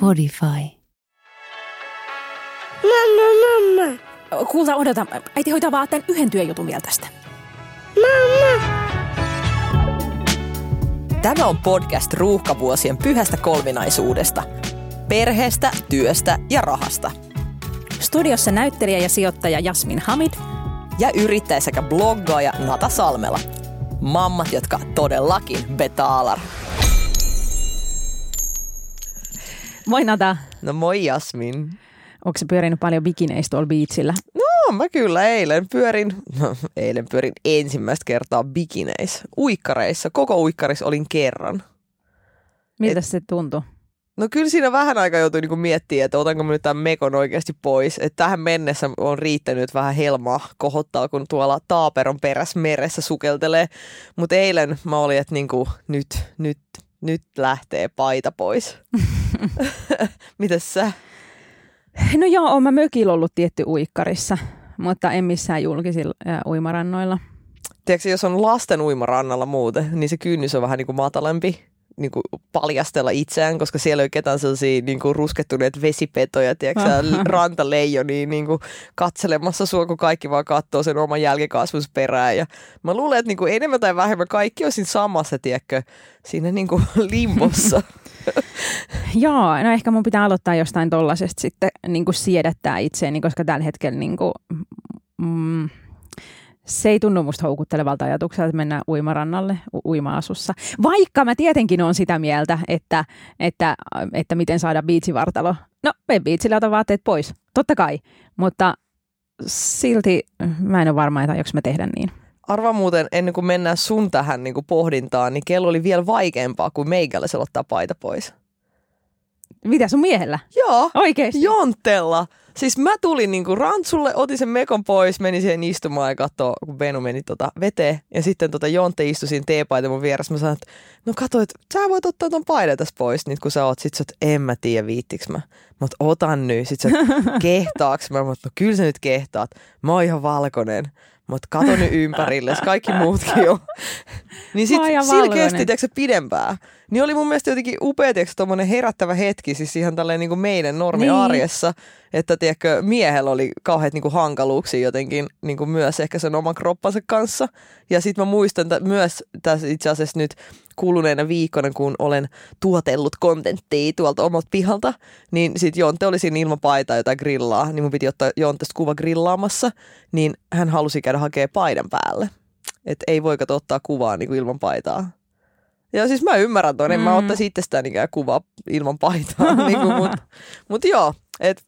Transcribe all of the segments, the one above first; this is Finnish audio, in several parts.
Podify. Mamma, mamma. Kuulta, odota. Äiti hoitaa vaan tämän yhden työjutun vielä tästä. Mamma. Tämä on podcast ruuhkavuosien pyhästä kolminaisuudesta. Perheestä, työstä ja rahasta. Studiossa näyttelijä ja sijoittaja Jasmin Hamid. Ja yrittäjä sekä bloggaaja Nata Salmela. Mammat, jotka todellakin betaalar. Moi Nata. No moi Jasmin. Onko se pyörinyt paljon bikineistä tuolla biitsillä? No mä kyllä eilen pyörin, no, eilen pyörin ensimmäistä kertaa bikineissä, uikkareissa. Koko uikkaris olin kerran. Miltä se tuntui? No kyllä siinä vähän aikaa joutui niinku miettimään, että otanko mä nyt tämän mekon oikeasti pois. Että tähän mennessä on riittänyt että vähän helmaa kohottaa, kun tuolla Taaperon perässä meressä sukeltelee. Mutta eilen mä olin, että niinku, nyt, nyt, nyt lähtee paita pois. Mitäs sä? No joo, oon mä mökillä ollut tietty uikkarissa, mutta en missään julkisilla äh, uimarannoilla. Tiedätkö, jos on lasten uimarannalla muuten, niin se kynnys on vähän niin kuin matalempi niin kuin paljastella itseään, koska siellä ei ole ketään sellaisia niin kuin ruskettuneet vesipetoja, tiedätkö, rantaleijonia niin kuin katselemassa sua, kun kaikki vaan katsoo sen oman jälkikasvunsa perään. Ja mä luulen, että niin kuin enemmän tai vähemmän kaikki on siinä samassa, tiedätkö, siinä niin kuin limbossa. Joo, no ehkä mun pitää aloittaa jostain tollasesta sitten niin kuin siedättää itseäni, koska tällä hetkellä niin kuin, mm, se ei tunnu musta houkuttelevalta ajatukselta, että mennään uimarannalle u- uima-asussa. Vaikka mä tietenkin on sitä mieltä, että, että, että miten saada biitsivartalo. No, me biitsillä ota vaatteet pois, totta kai, mutta silti mä en ole varma, että jos mä tehdä niin. Arva muuten, ennen kuin mennään sun tähän niin kuin pohdintaan, niin kello oli vielä vaikeampaa kuin meikäläisellä ottaa paita pois. Mitä sun miehellä? Joo. Oikeesti? Jontella. Siis mä tulin niinku rantsulle, otin sen mekon pois, menin siihen istumaan ja katsoo, kun Benu meni tota veteen. Ja sitten tota Jonte istui siinä teepaita mun vieressä. Mä sanoin, että no katso, että sä voit ottaa ton paidan tässä pois, niin kun sä oot. Sitten sä oot, en mä tiedä viittiks mä. Mutta otan nyt. Sitten sä oot, kehtaaks mä? Mutta no kyllä sä nyt kehtaat. Mä oon ihan valkoinen. Mutta kato nyt ympärille, kaikki muutkin on. niin sit sillä kesti, tiedätkö, pidempään. Niin oli mun mielestä jotenkin upea, tiedätkö, tommonen herättävä hetki, siis ihan tälleen niin kuin meidän normi-arjessa, niin. että tiedätkö, miehellä oli kauheat niin kuin hankaluuksia jotenkin niin kuin myös ehkä sen oman kroppansa kanssa. Ja sitten mä muistan että myös tässä itse asiassa nyt kuluneena viikkona, kun olen tuotellut kontenttia tuolta omalta pihalta, niin sitten Jonte oli siinä ilman paitaa jotain grillaa, niin mun piti ottaa Jontesta kuva grillaamassa, niin hän halusi käydä hakemaan paidan päälle. Että ei voi ottaa kuvaa niin kuin ilman paitaa. Ja siis mä ymmärrän ton, mm. en mä mm. ottaisi itsestään ikään kuvaa ilman paitaa. niin kuin, mutta mut joo, et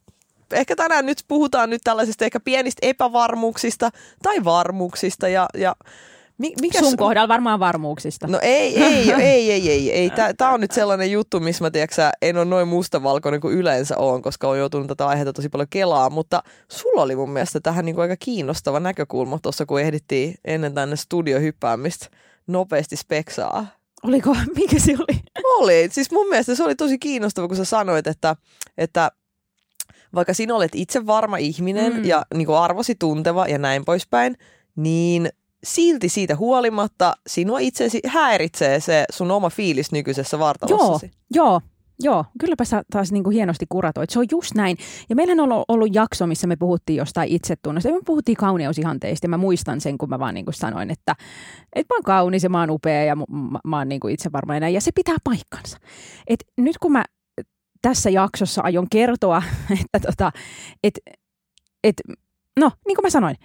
ehkä tänään nyt puhutaan nyt tällaisista ehkä pienistä epävarmuuksista tai varmuuksista ja, ja mikä Sun kohdalla varmaan varmuuksista. No ei, ei, ei, ei, ei. ei. Tämä on nyt sellainen juttu, missä mä tiedätkö, en ole noin mustavalkoinen kuin yleensä on, koska olen joutunut tätä aihetta tosi paljon kelaa, mutta sulla oli mun mielestä tähän niin kuin aika kiinnostava näkökulma tuossa, kun ehdittiin ennen tänne studiohyppäämistä nopeasti speksaa. Oliko? Mikä se oli? Oli. Siis mun mielestä se oli tosi kiinnostava, kun sä sanoit, että, että vaikka sinä olet itse varma ihminen mm. ja niin kuin arvosi tunteva ja näin poispäin, niin silti siitä huolimatta sinua itsesi häiritsee se sun oma fiilis nykyisessä vartalossasi. Joo, joo. Joo, kylläpä sä taas niin kuin hienosti kuratoit. Se on just näin. Ja meillähän on ollut, jakso, missä me puhuttiin jostain itsetunnosta. Me puhuttiin kauneusihanteista ja mä muistan sen, kun mä vaan niin kuin sanoin, että, että mä oon kaunis ja mä oon upea ja mä, mä oon niin kuin itse varma ja, ja se pitää paikkansa. Et nyt kun mä tässä jaksossa aion kertoa, että tota, et, et, no niin kuin mä sanoin,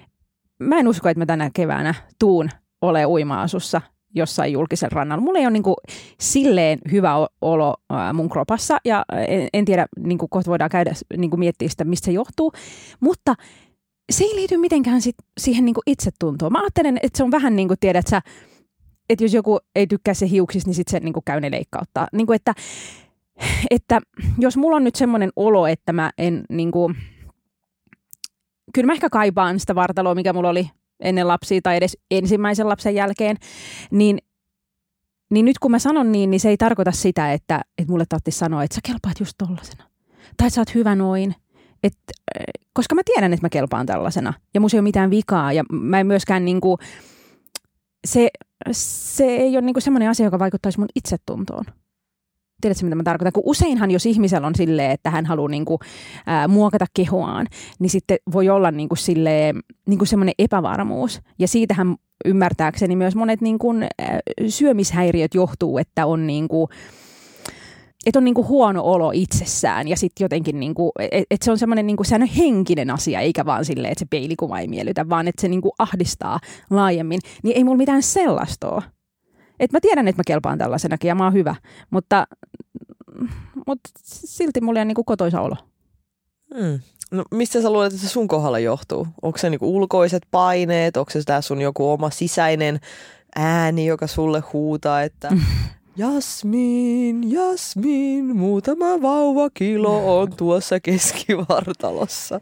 mä en usko, että mä tänä keväänä tuun ole uima-asussa jossain julkisella rannalla. Mulla ei ole niin kuin silleen hyvä olo mun kropassa ja en, en tiedä, niin kuin kohta voidaan käydä niin kuin miettiä sitä, mistä se johtuu, mutta se ei liity mitenkään sit siihen niin kuin itsetuntoon. Mä ajattelen, että se on vähän niin kuin tiedät sä, että jos joku ei tykkää se hiuksista, niin sitten se niin kuin käy ne leikkauttaa. Niin kuin että, että jos mulla on nyt semmoinen olo, että mä en niin kuin, kyllä mä ehkä kaipaan sitä vartaloa, mikä mulla oli ennen lapsia tai edes ensimmäisen lapsen jälkeen, niin, niin nyt kun mä sanon niin, niin se ei tarkoita sitä, että, että mulle tarvitsisi sanoa, että sä kelpaat just tollasena. Tai sä oot hyvä noin. Et, koska mä tiedän, että mä kelpaan tällaisena ja mulla ei ole mitään vikaa ja mä en myöskään niinku, se, se ei ole niinku semmoinen asia, joka vaikuttaisi mun itsetuntoon. Tiedätkö, mitä mä tarkoitan? Kun useinhan, jos ihmisellä on silleen, että hän haluaa niinku, ää, muokata kehoaan, niin sitten voi olla niinku silleen, niinku semmoinen epävarmuus. Ja siitähän ymmärtääkseni myös monet niinku, ää, syömishäiriöt johtuu, että on niinku, että on niinku huono olo itsessään ja sitten jotenkin, niinku, että et se on semmoinen niinku, sehän on henkinen asia, eikä vaan silleen, että se peilikuva ei miellytä, vaan että se niinku ahdistaa laajemmin, niin ei mulla mitään sellaista ole. Et mä tiedän, että mä kelpaan tällaisenakin ja mä oon hyvä, mutta, mutta silti mulla on niinku kotoisa olo. Hmm. No mistä sä luulet, että se sun kohdalla johtuu? Onko se niinku ulkoiset paineet? Onko se tää sun joku oma sisäinen ääni, joka sulle huutaa, että Jasmin, Jasmin, muutama vauvakilo on tuossa keskivartalossa.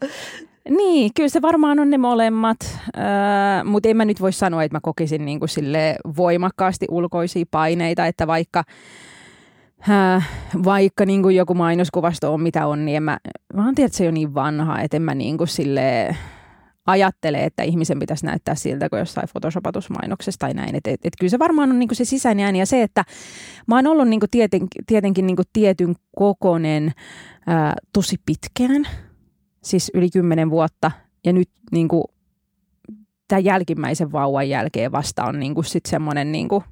Niin, kyllä se varmaan on ne molemmat, öö, mutta en mä nyt voi sanoa, että mä kokisin niinku sille voimakkaasti ulkoisia paineita, että vaikka, äh, vaikka niinku joku mainoskuvasto on mitä on, niin en mä, mä tiedä, että se on niin vanha, että en mä niinku sille ajattele, että ihmisen pitäisi näyttää siltä kuin jossain photoshopatusmainoksessa tai näin. Että et, et kyllä se varmaan on niinku se sisäinen ääni. Ja se, että mä oon ollut niinku tieten, tietenkin niinku tietyn kokonen ää, tosi pitkään, siis yli kymmenen vuotta ja nyt niinku, tämän jälkimmäisen vauvan jälkeen vasta on niinku sit semmoinen niinku,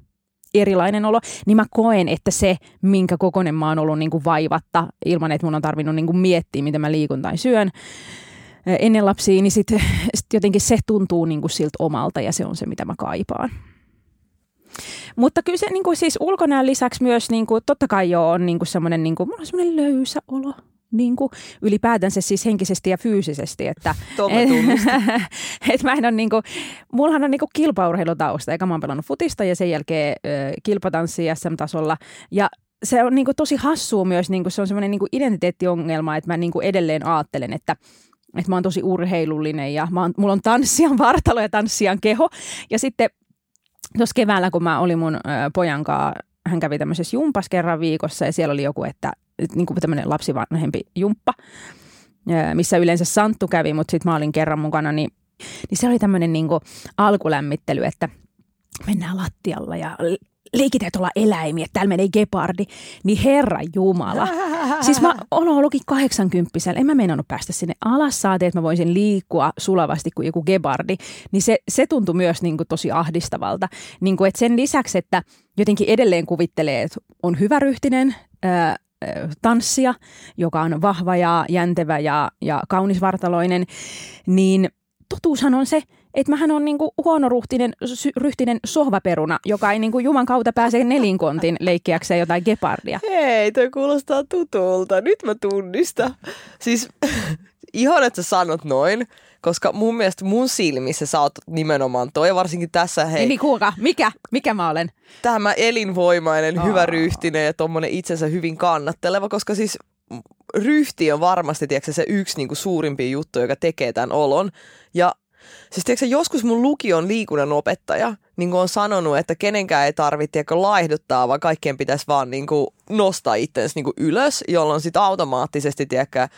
erilainen olo, niin mä koen, että se, minkä kokonen mä oon ollut niinku vaivatta ilman, että mun on tarvinnut niinku miettiä, miten mä liikun tai syön, ennen lapsia, niin sitten sit jotenkin se tuntuu niin kuin siltä omalta ja se on se, mitä mä kaipaan. Mutta kyllä se niin kuin siis ulkonäön lisäksi myös, niin kuin, totta kai jo on niin kuin semmoinen, niin kuin, löysä olo. Niin kuin, ylipäätänsä siis henkisesti ja fyysisesti. Että, et, et mä en ole niin kuin, mullahan on niin kuin kilpaurheilutausta, eikä mä oon pelannut futista ja sen jälkeen äh, kilpatanssi SM-tasolla. Ja se on niin kuin tosi hassua myös, niin kuin, se on semmoinen niin identiteettiongelma, että mä niin kuin edelleen ajattelen, että – että mä oon tosi urheilullinen ja mä oon, mulla on tanssijan vartalo ja tanssijan keho. Ja sitten tuossa keväällä, kun mä olin mun ö, pojan kanssa, hän kävi tämmöisessä jumpas kerran viikossa ja siellä oli joku, että niin kuin tämmöinen lapsivanhempi jumppa, missä yleensä Santtu kävi, mutta sitten mä olin kerran mukana, niin, niin se oli tämmöinen niin alkulämmittely, että mennään lattialla ja leikitään tuolla eläimiä, että täällä menee gepardi, niin herra jumala. Siis mä olen ollutkin 80 en mä meinannut päästä sinne alas saatiin, että mä voisin liikkua sulavasti kuin joku gebardi, niin se, se tuntui myös niin kuin tosi ahdistavalta. Niin kuin, että sen lisäksi, että jotenkin edelleen kuvittelee, että on hyväryhtinen, ää, tanssia, joka on vahva ja jäntevä ja, ja kaunisvartaloinen, niin totuushan on se, että mähän on niinku huonoruhtinen sy- ryhtinen sohvaperuna, joka ei niinku Juman kautta pääse nelinkontin leikkiäkseen jotain gepardia. Hei, toi kuulostaa tutulta. Nyt mä tunnistan. Siis ihan, että sä sanot noin, koska mun mielestä mun silmissä sä oot nimenomaan toi, varsinkin tässä hei. Niin kuulkaa, mikä? Mikä mä olen? Tämä elinvoimainen, oh. hyvä ryhtinen ja tommonen itsensä hyvin kannatteleva, koska siis ryhti on varmasti tiedätkö, se yksi niin kuin suurimpia juttuja, joka tekee tämän olon. Ja Siis tiedätkö, joskus mun lukion liikunnan opettaja niin on sanonut, että kenenkään ei tarvitse laihduttaa, vaan kaikkien pitäisi vaan niin kuin nostaa itsensä niin kuin ylös, jolloin sitten automaattisesti tiedätkö,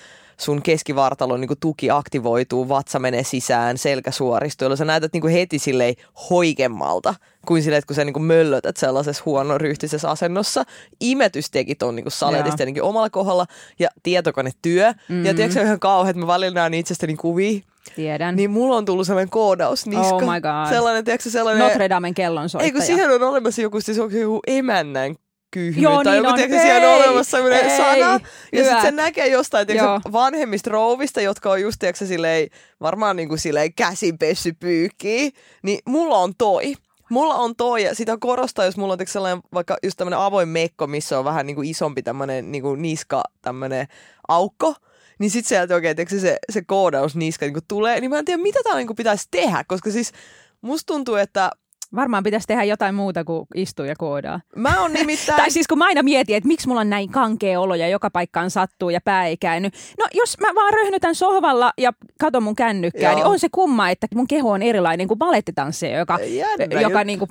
sun keskivartalon niin tuki aktivoituu, vatsa menee sisään, selkä suoristuu, jolloin sä näytät niin kuin heti silleen hoikemmalta kuin silleen, että kun sä niin kuin möllötät sellaisessa huonoryhtisessä asennossa. Imetystekit on niin kuin saletisti ainakin omalla kohdalla ja tietokonetyö. Mm-hmm. Ja tiedätkö ihan kauhean, että mä välillä näen itsestäni kuvia Tiedän. Niin mulla on tullut sellainen koodausniska. Oh my god. Sellainen, tiedätkö, sellainen... Notre Damen kellonsoittaja. Eikö siihen on olemassa joku, siis joku emännän kyhmy Joo, tai niin joku, on. tiedätkö, siellä on olemassa sellainen sana. Ja sitten se näkee jostain tiedätkö, vanhemmista rouvista, jotka on just tiedätkö, silleen, varmaan niin kuin silleen käsipessy pyykkiä. Niin mulla on toi. Mulla on toi ja sitä korostaa, jos mulla on sellainen vaikka just tämmöinen avoin mekko, missä on vähän niin kuin isompi tämmöinen niin kuin niska tämmöinen aukko niin sitten sieltä oikein se, se, se koodaus niska niin tulee, niin mä en tiedä, mitä täällä niin pitäisi tehdä, koska siis musta tuntuu, että Varmaan pitäisi tehdä jotain muuta kuin istua ja koodaa. Mä oon nimittäin... tai siis kun mä aina mietin, että miksi mulla on näin kankea olo ja joka paikkaan sattuu ja pää ei käynyt. No jos mä vaan röhnytän sohvalla ja katon mun kännykkää, Joo. niin on se kumma, että mun keho on erilainen kuin balettitanssija, joka, Jännä, joka niin kuin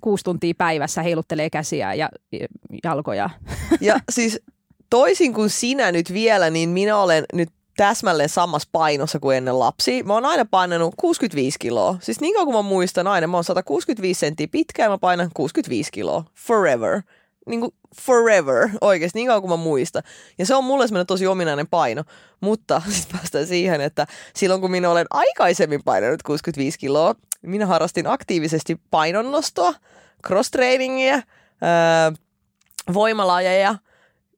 kuusi tuntia päivässä heiluttelee käsiä ja jalkoja. Ja siis toisin kuin sinä nyt vielä, niin minä olen nyt täsmälleen samassa painossa kuin ennen lapsia. Mä oon aina painanut 65 kiloa. Siis niin kauan kuin mä muistan aina, mä oon 165 senttiä pitkä ja mä painan 65 kiloa. Forever. Niin kuin forever, oikeasti, niin kauan kuin mä muistan. Ja se on mulle semmoinen tosi ominainen paino. Mutta sitten päästään siihen, että silloin kun minä olen aikaisemmin painanut 65 kiloa, minä harrastin aktiivisesti painonnostoa, cross-trainingia, öö, voimalajeja –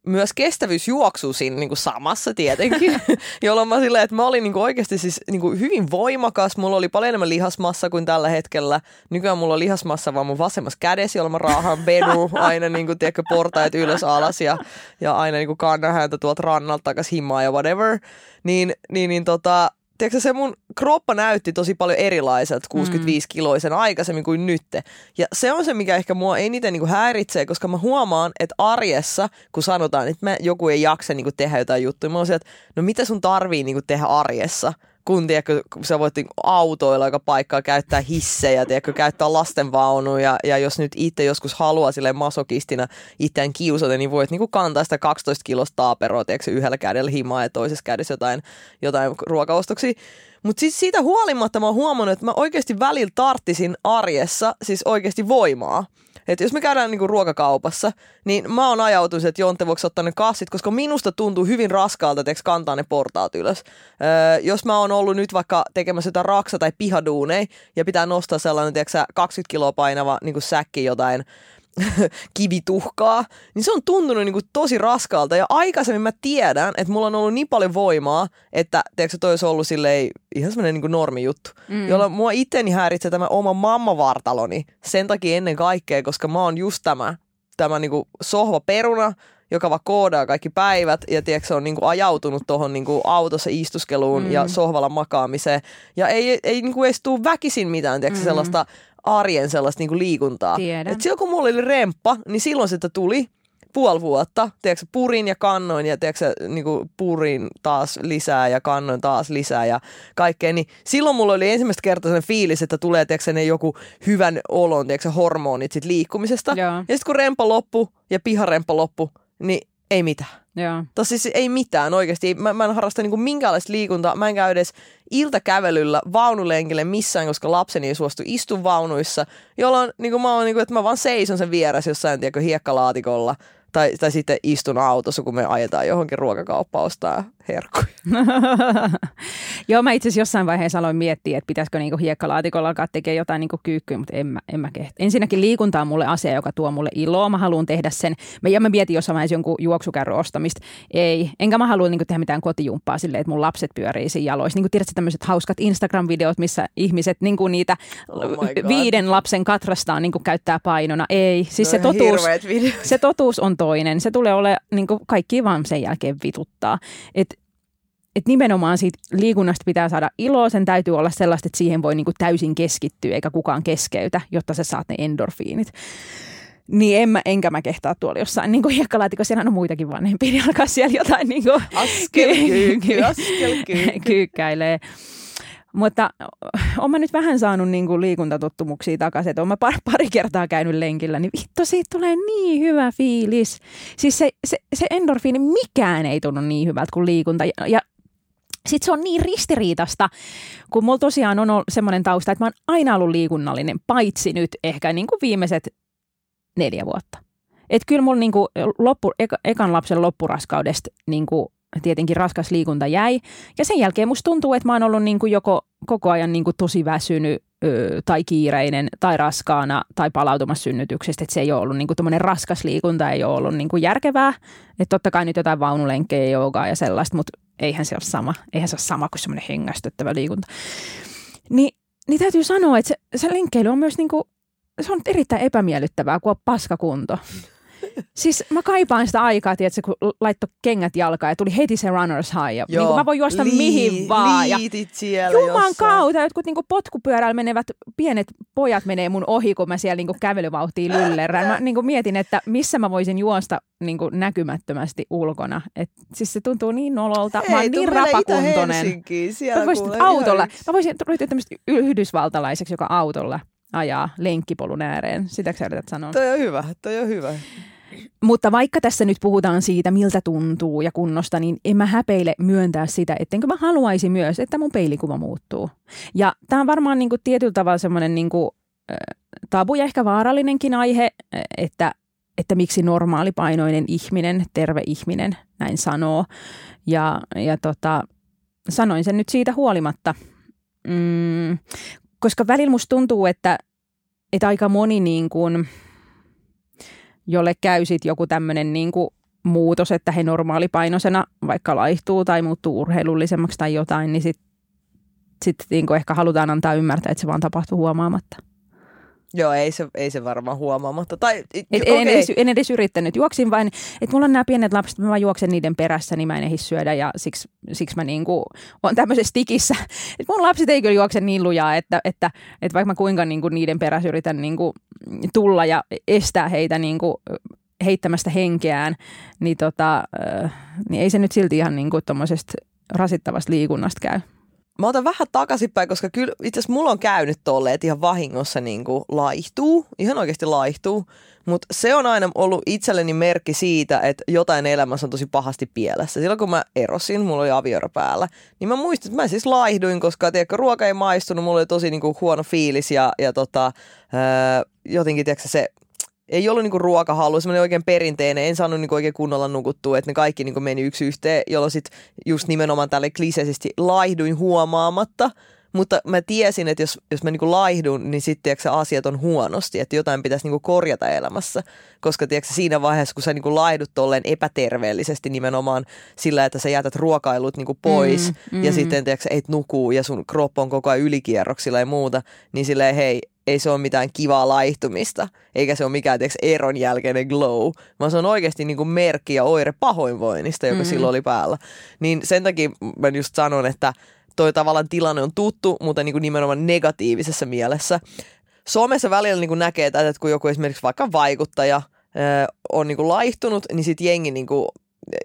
myös kestävyysjuoksu siinä niin kuin samassa tietenkin, jolloin mä silleen, että mä olin niin kuin oikeasti siis niin kuin hyvin voimakas. Mulla oli paljon enemmän lihasmassa kuin tällä hetkellä. Nykyään mulla on lihasmassa vaan mun vasemmassa kädessä, jolla mä raahan beru aina niin kuin, tiedätkö, portaat ylös alas ja, ja aina niin kuin kannan häntä tuolta rannalta takaisin himaa ja whatever. Niin, niin, niin tota, tiedätkö, se mun kroppa näytti tosi paljon erilaiselta 65-kiloisen aikaisemmin kuin nyt. Ja se on se, mikä ehkä mua eniten niin kuin häiritsee, koska mä huomaan, että arjessa, kun sanotaan, että mä, joku ei jaksa niin kuin tehdä jotain juttuja, mä oon se, että no mitä sun tarvii niin kuin tehdä arjessa – kun, tiedätkö, sä voit niinku autoilla aika paikkaa käyttää hissejä, tiedätkö, käyttää lastenvaunuja ja jos nyt itse joskus haluaa sille masokistina itseään kiusata, niin voit niin kantaa sitä 12 kilosta taaperoa, tiedätkö, yhdellä kädellä himaa ja toisessa kädessä jotain, jotain ruokaostoksia. Mutta siis siitä huolimatta mä oon huomannut, että mä oikeasti välillä tarttisin arjessa siis oikeasti voimaa. Että jos me käydään niinku ruokakaupassa, niin mä oon ajautunut, että Jonte voiko ottaa ne kassit, koska minusta tuntuu hyvin raskaalta että kantaa ne portaat ylös. Öö, jos mä oon ollut nyt vaikka tekemässä jotain raksa- tai pihaduuneja ja pitää nostaa sellainen tiedätkö, 20 kiloa painava niin säkki jotain kivituhkaa, niin se on tuntunut niin kuin tosi raskaalta. Ja aikaisemmin mä tiedän, että mulla on ollut niin paljon voimaa, että tiedätkö, toi olisi ollut silleen ihan semmoinen niin normijuttu, mm. jolla mua itteni häiritsee tämä oma mammavartaloni sen takia ennen kaikkea, koska mä oon just tämä, tämä niin kuin sohva peruna, joka vaan koodaa kaikki päivät ja tiedätkö, on niin kuin ajautunut tuohon niin autossa istuskeluun mm. ja sohvalla makaamiseen. Ja ei, ei niin kuin edes tule väkisin mitään tiedätkö, mm. sellaista arjen sellaista niinku liikuntaa. Tiedän. Et silloin kun mulla oli remppa, niin silloin sitä tuli puoli vuotta, tiedätkö, purin ja kannoin ja tiedätkö, niin kuin purin taas lisää ja kannoin taas lisää ja kaikkea, niin silloin mulla oli ensimmäistä kertaa sellainen fiilis, että tulee tiedätkö, ne joku hyvän olon, tiedätkö, hormonit sit liikkumisesta. Joo. Ja sitten kun rempa loppu ja piharempa loppu, niin ei mitään. Joo. Tosi siis ei mitään oikeasti. Mä, mä en harrasta niinku minkäänlaista liikuntaa. Mä en käy edes iltakävelyllä vaunulenkille missään, koska lapseni ei suostu istu vaunuissa. Jolloin niinku mä oon, niinku, että mä vaan seison sen vieressä jossain tiedätkö, hiekkalaatikolla – tai, tai sitten istun autossa, kun me ajetaan johonkin ruokakauppaan ostaa herkkuja. Joo, mä itse asiassa jossain vaiheessa aloin miettiä, että pitäisikö niinku hiekkalaatikolla alkaa tekemään jotain niinku kyykkyä, mutta en mä, en mä kehtä. Ensinnäkin liikunta on mulle asia, joka tuo mulle iloa. Mä haluan tehdä sen. Mä, ja mä mietin jossain vaiheessa jonkun juoksukärry ostamista. Ei. Enkä mä halua niinku tehdä mitään kotijumppaa silleen, että mun lapset pyörii siinä jaloissa. Niin kuin tiedätkö tämmöiset hauskat Instagram-videot, missä ihmiset niinku niitä oh viiden lapsen katrastaan niinku käyttää painona. Ei. Siis no, se, totuus, se totuus on toinen. Se tulee ole niin kaikki vaan sen jälkeen vituttaa. Et, et nimenomaan siitä liikunnasta pitää saada iloa, sen täytyy olla sellaista, että siihen voi niinku täysin keskittyä eikä kukaan keskeytä, jotta sä saat ne endorfiinit. Niin en mä, enkä mä kehtaa tuolla jossain niin siellä on muitakin vanhempia, niin alkaa siellä jotain niin kuin, askel kyykky, askel kyykky. kyykkäilee. Mutta olen mä nyt vähän saanut niin kuin liikuntatottumuksia takaisin, että olen pari, pari kertaa käynyt lenkillä, niin vittu, siitä tulee niin hyvä fiilis. Siis se, se, se endorfiini, mikään ei tunnu niin hyvältä kuin liikunta. Ja, ja sitten se on niin ristiriitasta, kun mulla tosiaan on ollut semmoinen tausta, että mä oon aina ollut liikunnallinen, paitsi nyt ehkä niin kuin viimeiset neljä vuotta. Että kyllä mulla niin kuin loppu, eka, ekan lapsen loppuraskaudesta niin kuin tietenkin raskas liikunta jäi. Ja sen jälkeen musta tuntuu, että mä oon ollut niin kuin joko koko ajan niin kuin tosi väsynyt tai kiireinen tai raskaana tai palautumassa synnytyksestä. Että se ei ole ollut niin kuin raskas liikunta, ei ole ollut niin kuin järkevää. Että totta kai nyt jotain vaunulenkkejä, joogaa ja sellaista, mutta eihän se ole sama. Eihän se ole sama kuin semmoinen hengästyttävä liikunta. Ni, niin täytyy sanoa, että se, se lenkkeily on myös niin kuin, se on erittäin epämiellyttävää, kun on paskakunto. Siis mä kaipaan sitä aikaa, tiedätkö, kun laittoi kengät jalkaan ja tuli heti se runner's high. Ja Joo, niin mä voin juosta lii, mihin vaan. Liitit siellä Juman jossain. kautta, jotkut niin potkupyörällä menevät pienet pojat menee mun ohi, kun mä siellä niin kävelyvauhtiin lyllerän. Mä niin mietin, että missä mä voisin juosta niin näkymättömästi ulkona. Et, siis se tuntuu niin nololta. Hei, mä oon niin rapakuntoinen. Mä voisin autolla. Mä voisin ryhtyä tämmöistä yhdysvaltalaiseksi, joka autolla ajaa lenkkipolun ääreen. Sitä sä yrität sanoa? Toi on hyvä, toi on hyvä. Mutta vaikka tässä nyt puhutaan siitä, miltä tuntuu ja kunnosta, niin en mä häpeile myöntää sitä, ettenkö mä haluaisi myös, että mun peilikuva muuttuu. Ja tämä on varmaan niin kuin tietyllä tavalla semmoinen niin tabu ja ehkä vaarallinenkin aihe, että, että miksi normaalipainoinen ihminen, terve ihminen näin sanoo. Ja, ja tota, sanoin sen nyt siitä huolimatta, mm, koska välillä musta tuntuu, että, että aika moni niin kuin, jolle käy sit joku tämmöinen niin muutos, että he normaalipainoisena vaikka laihtuu tai muuttuu urheilullisemmaksi tai jotain, niin sitten sit niin ehkä halutaan antaa ymmärtää, että se vaan tapahtuu huomaamatta. Joo, ei se, ei se varmaan huomaamatta. Tai, et, en, edes, en edes yrittänyt. Juoksin vain, että mulla on nämä pienet lapset, mä vaan juoksen niiden perässä, niin mä en ehdi syödä ja siksi, siksi mä niinku on tämmöisessä tikissä. Et mun lapset ei kyllä juokse niin lujaa, että, että, että vaikka mä kuinka niinku niiden perässä yritän niinku tulla ja estää heitä niinku heittämästä henkeään, niin, tota, niin ei se nyt silti ihan niinku rasittavasta liikunnasta käy. Mä otan vähän takaisinpäin, koska kyllä itse asiassa mulla on käynyt tolleen, että ihan vahingossa niin kuin laihtuu, ihan oikeasti laihtuu. Mutta se on aina ollut itselleni merkki siitä, että jotain elämässä on tosi pahasti pielessä. Silloin kun mä erosin, mulla oli avioero päällä, niin mä muistin, että mä siis laihduin, koska tiedätkö, ruoka ei maistunut, mulla oli tosi niin kuin, huono fiilis ja, ja tota, öö, jotenkin tiedätkö, se ei ollut niinku ruokahalu, semmoinen oikein perinteinen, en saanut niinku oikein kunnolla nukuttua, että ne kaikki niinku meni yksi yhteen, jolloin sitten just nimenomaan tälle kliseisesti laihduin huomaamatta, mutta mä tiesin, että jos, jos mä niinku laihdun, niin sitten asiat on huonosti, että jotain pitäisi niinku korjata elämässä. Koska tiedätkö, siinä vaiheessa, kun sä niinku laihdut tolleen epäterveellisesti nimenomaan sillä, että sä jätät ruokailut niinku pois mm, mm. ja sitten tiedätkö, et nukuu ja sun kroppa on koko ajan ylikierroksilla ja muuta, niin silleen hei, ei se ole mitään kivaa laihtumista, eikä se ole mikään tiiäks, eron jälkeinen glow, vaan se on oikeasti niin kuin merkki ja oire pahoinvoinnista, joka mm. silloin oli päällä. Niin sen takia mä just sanon, että toi tavallaan tilanne on tuttu, mutta niin kuin nimenomaan negatiivisessa mielessä. Somessa välillä niin kuin näkee että kun joku esimerkiksi vaikka vaikuttaja on niin kuin laihtunut, niin sitten jengi niin kuin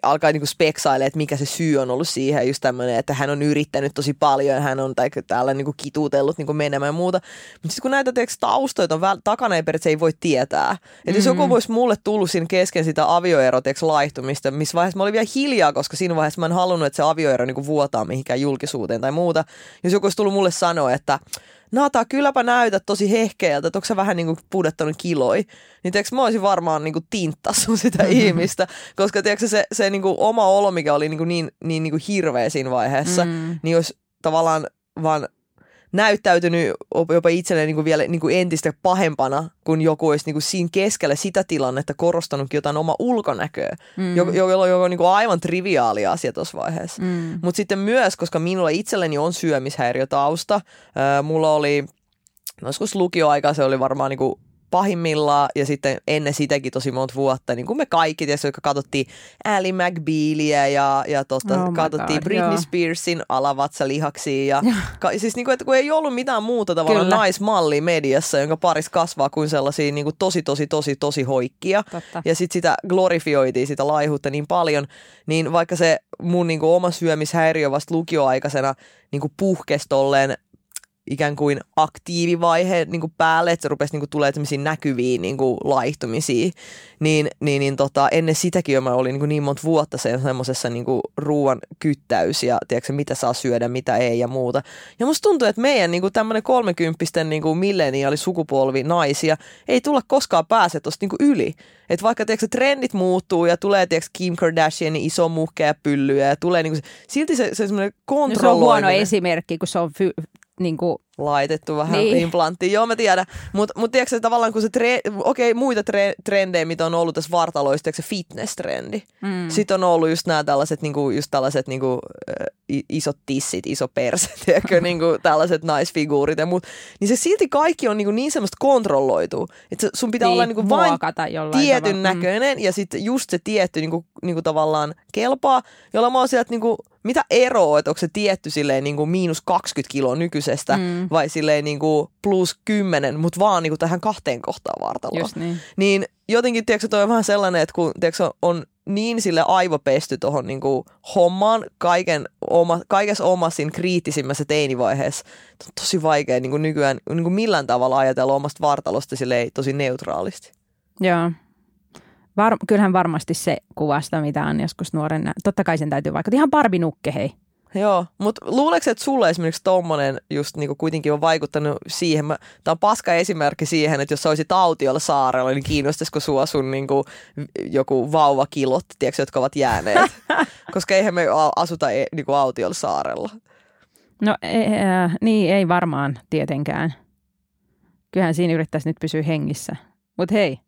alkaa niinku speksailemaan, että mikä se syy on ollut siihen. Just tämmöinen, että hän on yrittänyt tosi paljon, hän on tai täällä niinku kituutellut niinku menemään ja muuta. Mutta sitten kun näitä teeksi, taustoja on väl, takana, ei periaatteessa ei voi tietää. Että mm-hmm. jos joku mm. voisi mulle tullut siinä kesken sitä avioeroteeksi laihtumista, missä vaiheessa mä olin vielä hiljaa, koska siinä vaiheessa mä en halunnut, että se avioero niinku vuotaa mihinkään julkisuuteen tai muuta. Jos joku olisi tullut mulle sanoa, että Nata, kylläpä näytät tosi hehkeältä, että onko sä vähän niin kuin pudottanut kiloi. Niin tiedätkö, mä olisin varmaan niin kuin tinttassut sitä ihmistä, koska tiedätkö, se, se niin kuin oma olo, mikä oli niin, kuin niin, niin, niin kuin hirveä siinä vaiheessa, mm. niin olisi tavallaan vaan näyttäytynyt jopa itselleen niin kuin vielä niin kuin entistä pahempana, kun joku olisi niin kuin siinä keskellä sitä tilannetta korostanutkin jotain oma ulkonäköä, mm. joka, joka on niin kuin aivan triviaali asia tuossa vaiheessa. Mm. Mutta sitten myös, koska minulla itselleni on syömishäiriötausta, äh, mulla oli joskus lukioaika, se oli varmaan niin kuin pahimmillaan ja sitten ennen sitäkin tosi monta vuotta, niin kuin me kaikki, tietysti, jotka katsottiin Ali McBealia ja, ja tosta, oh katsottiin God, Britney joo. Spearsin alavatsalihaksia ja ka, siis niin kuin, että kun ei ollut mitään muuta tavallaan naismallia mediassa, jonka paris kasvaa kuin sellaisia niin kuin tosi, tosi, tosi, tosi hoikkia Totta. ja sitten sitä glorifioitiin sitä laihuutta niin paljon, niin vaikka se mun niin kuin oma syömishäiriö vasta lukioaikaisena niin kuin puhkesi tolleen ikään kuin aktiivivaihe niin kuin päälle, että se rupesi niin kuin, tulee tämmöisiä näkyviä niin kuin, laihtumisia, niin, niin, niin tota, ennen sitäkin jo mä olin niin, kuin, niin monta vuotta se, semmoisessa niin kuin, ruoan kyttäys ja tiedätkö, mitä saa syödä, mitä ei ja muuta. Ja musta tuntuu, että meidän niin kuin, tämmöinen kolmekymppisten niin kuin sukupolvi naisia ei tulla koskaan pääse tuosta niin yli. Että vaikka tiedätkö, trendit muuttuu ja tulee tiedätkö, Kim Kardashianin iso muhkeja pyllyjä ja tulee niin kuin, silti se, se semmoinen kontrolloiminen. No se on huono esimerkki, kun se on fy- niin kuin laitettu vähän niin. implanttiin. Joo, mä tiedän. Mutta mut tiedätkö tavallaan, kun se tre, okei, okay, muita tre, trendejä, mitä on ollut tässä vartaloissa, se fitness-trendi. Mm. Sitten on ollut just nämä tällaiset, niinku, just tällaiset niinku, isot tissit, iso perse, tiedätkö, niinku, tällaiset naisfiguurit ja muut. Niin se silti kaikki on niinku niin semmoista kontrolloitu, että sun pitää niin, olla niinku vain tietyn tavalla. Mm. näköinen mm. ja sitten just se tietty niinku, niinku tavallaan kelpaa, jolla mä oon sieltä niinku, mitä eroa, että onko se tietty silleen niin kuin miinus 20 kiloa nykyisestä mm. Vai silleen niin kuin plus 10, mutta vaan niin kuin tähän kahteen kohtaan vartaloon. niin. niin jotenkin, tiedätkö, toi on vähän sellainen, että kun tiedätkö, on niin sille aivopesty tuohon niin hommaan kaiken oma, kaikessa omassa kriittisimmässä teinivaiheessa. On tosi vaikea niin kuin nykyään niin kuin millään tavalla ajatella omasta vartalosta silleen, tosi neutraalisti. Joo. Var, kyllähän varmasti se kuvasta, mitä on joskus nuoren. Totta kai sen täytyy vaikka. Ihan barbinukke, hei. Joo, mutta luuleeko, että sulle esimerkiksi tommonen just niinku kuitenkin on vaikuttanut siihen, tämä on paska esimerkki siihen, että jos sä olisit autiolla saarella, niin kiinnostaisiko sua sun niinku joku vauvakilot, tiedätkö, jotka ovat jääneet? Koska eihän me asuta e, niinku autiolla saarella. No e, e, niin, ei varmaan tietenkään. Kyllähän siinä yrittäisi nyt pysyä hengissä. Mutta hei,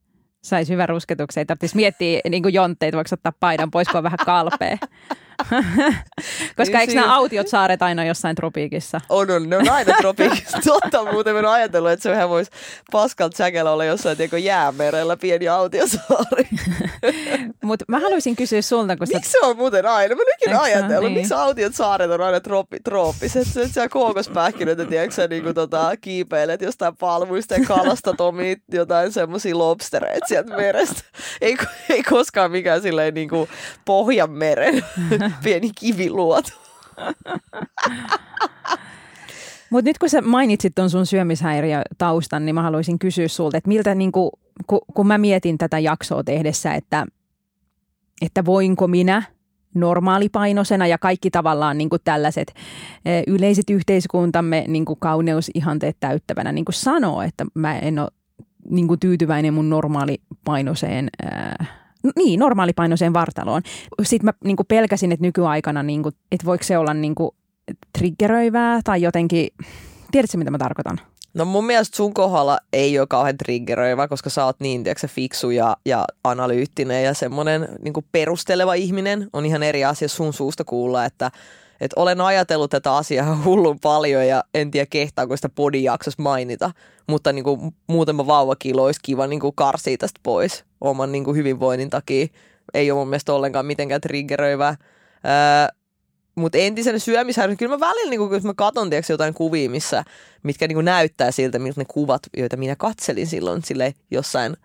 saisi hyvän rusketuksen. Ei tarvitsisi miettiä niin jontteita, voiko ottaa paidan pois, kun on vähän kalpea. Koska niin eikö nämä autiot saaret aina jossain tropiikissa? On, on. Ne on aina tropiikissa. Totta muuten mä oon ajatellut, että se vähän voisi Pascal Jackella olla jossain tiedä, jäämerellä pieni autiosaari. Mutta mä haluaisin kysyä sulta, kun Miksi se on muuten aina? Mä nykin ajatellut, niin. miksi autiot saaret on aina trooppi, trooppiset? Se, että sä kookospähkinöitä, tiedätkö sä niin kuin, tota, kiipeilet jostain palmuista ja kalastat omit jotain semmoisia lobstereita sieltä merestä. Ei, ei koskaan mikään silleen niin kuin Pohjanmeren pieni kiviluoto. Mutta nyt kun sä mainitsit tuon sun syömishäiriötaustan, niin mä haluaisin kysyä sulta, että miltä, niin kun, kun mä mietin tätä jaksoa tehdessä, että, että voinko minä normaalipainoisena ja kaikki tavallaan niin kuin tällaiset e, yleiset yhteiskuntamme niin kauneusihanteet täyttävänä niin sanoo, että mä en ole niin tyytyväinen mun normaalipainoiseen ää, niin, normaalipainoiseen vartaloon. Sitten mä niin kuin pelkäsin, että nykyaikana, niin kuin, että voiko se olla niin kuin, triggeröivää tai jotenkin, tiedätkö mitä mä tarkoitan? No mun mielestä sun kohdalla ei ole kauhean triggeröivä, koska sä oot niin tiedätkö, fiksu ja, ja analyyttinen ja semmoinen niin perusteleva ihminen. On ihan eri asia sun suusta kuulla, että et olen ajatellut tätä asiaa hullun paljon ja en tiedä kehtaako sitä podijaksossa mainita, mutta niin kuin muutama vauvakilo olisi kiva niin kuin karsia tästä pois oman niin kuin hyvinvoinnin takia. Ei ole mun mielestä ollenkaan mitenkään triggeröivää. Öö, mutta entisenä syömishäiriö, kyllä mä välillä, niin kun mä katson tiedätkö, jotain kuvia, missä, mitkä niin näyttää siltä, miltä ne kuvat, joita minä katselin silloin sille jossain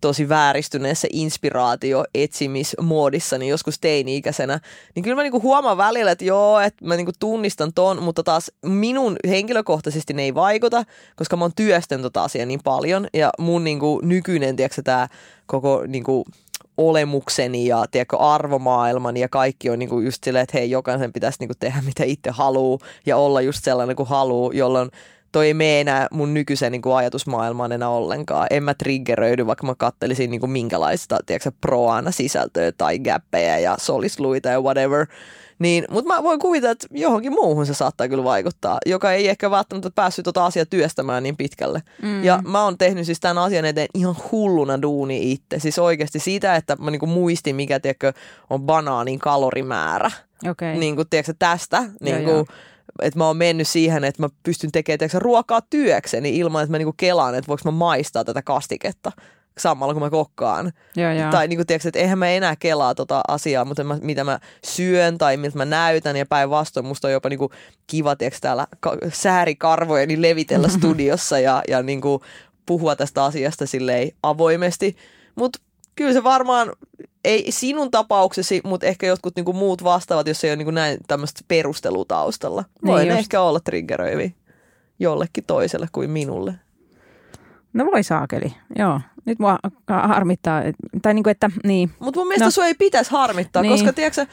tosi vääristyneessä inspiraatio-etsimismuodissa, niin joskus teini-ikäisenä, niin kyllä mä niinku huomaan välillä, että joo, että mä niinku tunnistan ton, mutta taas minun henkilökohtaisesti ne ei vaikuta, koska mä oon työstän tota asiaa niin paljon, ja mun niinku nykyinen, tiedätkö, tämä koko niinku, olemukseni ja tiedätkö, arvomaailmani ja kaikki on niinku just silleen, että hei, jokaisen pitäisi niinku tehdä mitä itse haluaa ja olla just sellainen kuin haluaa, jolloin toi ei mene enää mun nykyisen niin kuin ajatusmaailmaan enää ollenkaan. En mä triggeröidy, vaikka mä kattelisin niin kuin minkälaista, tiedätkö, proana sisältöä tai gappeja ja solisluita ja whatever. Niin, mutta mä voin kuvitella, että johonkin muuhun se saattaa kyllä vaikuttaa, joka ei ehkä välttämättä päässyt tuota asiaa työstämään niin pitkälle. Mm. Ja mä oon tehnyt siis tämän asian eteen ihan hulluna duuni itse. Siis oikeasti siitä, että mä niinku muistin, mikä tiedätkö, on banaanin kalorimäärä. Okay. Niin kuin, tiedätkö, tästä. Niin kuin, että mä oon mennyt siihen, että mä pystyn tekemään tiedätkö, ruokaa työkseni ilman, että mä niinku kelaan, että voiko mä maistaa tätä kastiketta samalla kun mä kokkaan. Joo, joo. Tai niin kuin, tiedätkö, että eihän mä enää kelaa tota asiaa, mutta mä, mitä mä syön tai miltä mä näytän ja päinvastoin musta on jopa niin kuin, kiva tiedätkö, täällä ka- säärikarvojeni levitellä studiossa ja, ja niin kuin, puhua tästä asiasta silleen avoimesti. Mutta kyllä se varmaan, ei sinun tapauksesi, mutta ehkä jotkut niinku muut vastaavat, jos ei ole niinku näin tämmöistä perustelutaustalla. Voi niin ehkä olla triggeröivi jollekin toiselle kuin minulle. No voi saakeli, joo. Nyt mua harmittaa, tai niinku, että niin. Mutta mun mielestä no. sua ei pitäisi harmittaa, niin. koska tiedätkö,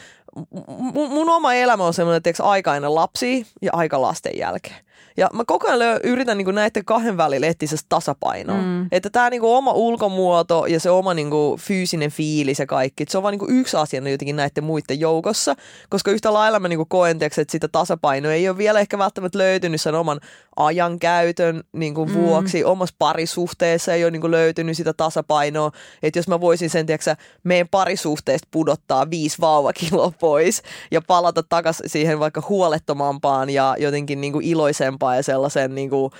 mun, mun oma elämä on semmoinen, että aika ennen lapsia ja aika lasten jälkeen. Ja mä koko ajan yritän niin näiden kahden välillä etsiä tasapainoa. Mm. Että tämä niin oma ulkomuoto ja se oma niin fyysinen fiilis ja kaikki, se on vain niin yksi asia jotenkin näiden muiden joukossa. Koska yhtä lailla mä niin koen, että sitä tasapainoa ei ole vielä ehkä välttämättä löytynyt sen oman ajankäytön niin mm. vuoksi. Omassa parisuhteessa ei ole niin löytynyt sitä tasapainoa. Että jos mä voisin sen, tiedätkö, meidän parisuhteesta pudottaa viisi vauvakiloa pois ja palata takaisin siihen vaikka huolettomampaan ja jotenkin niin iloisempaan vanhempaan ja sellaisen niin kuin,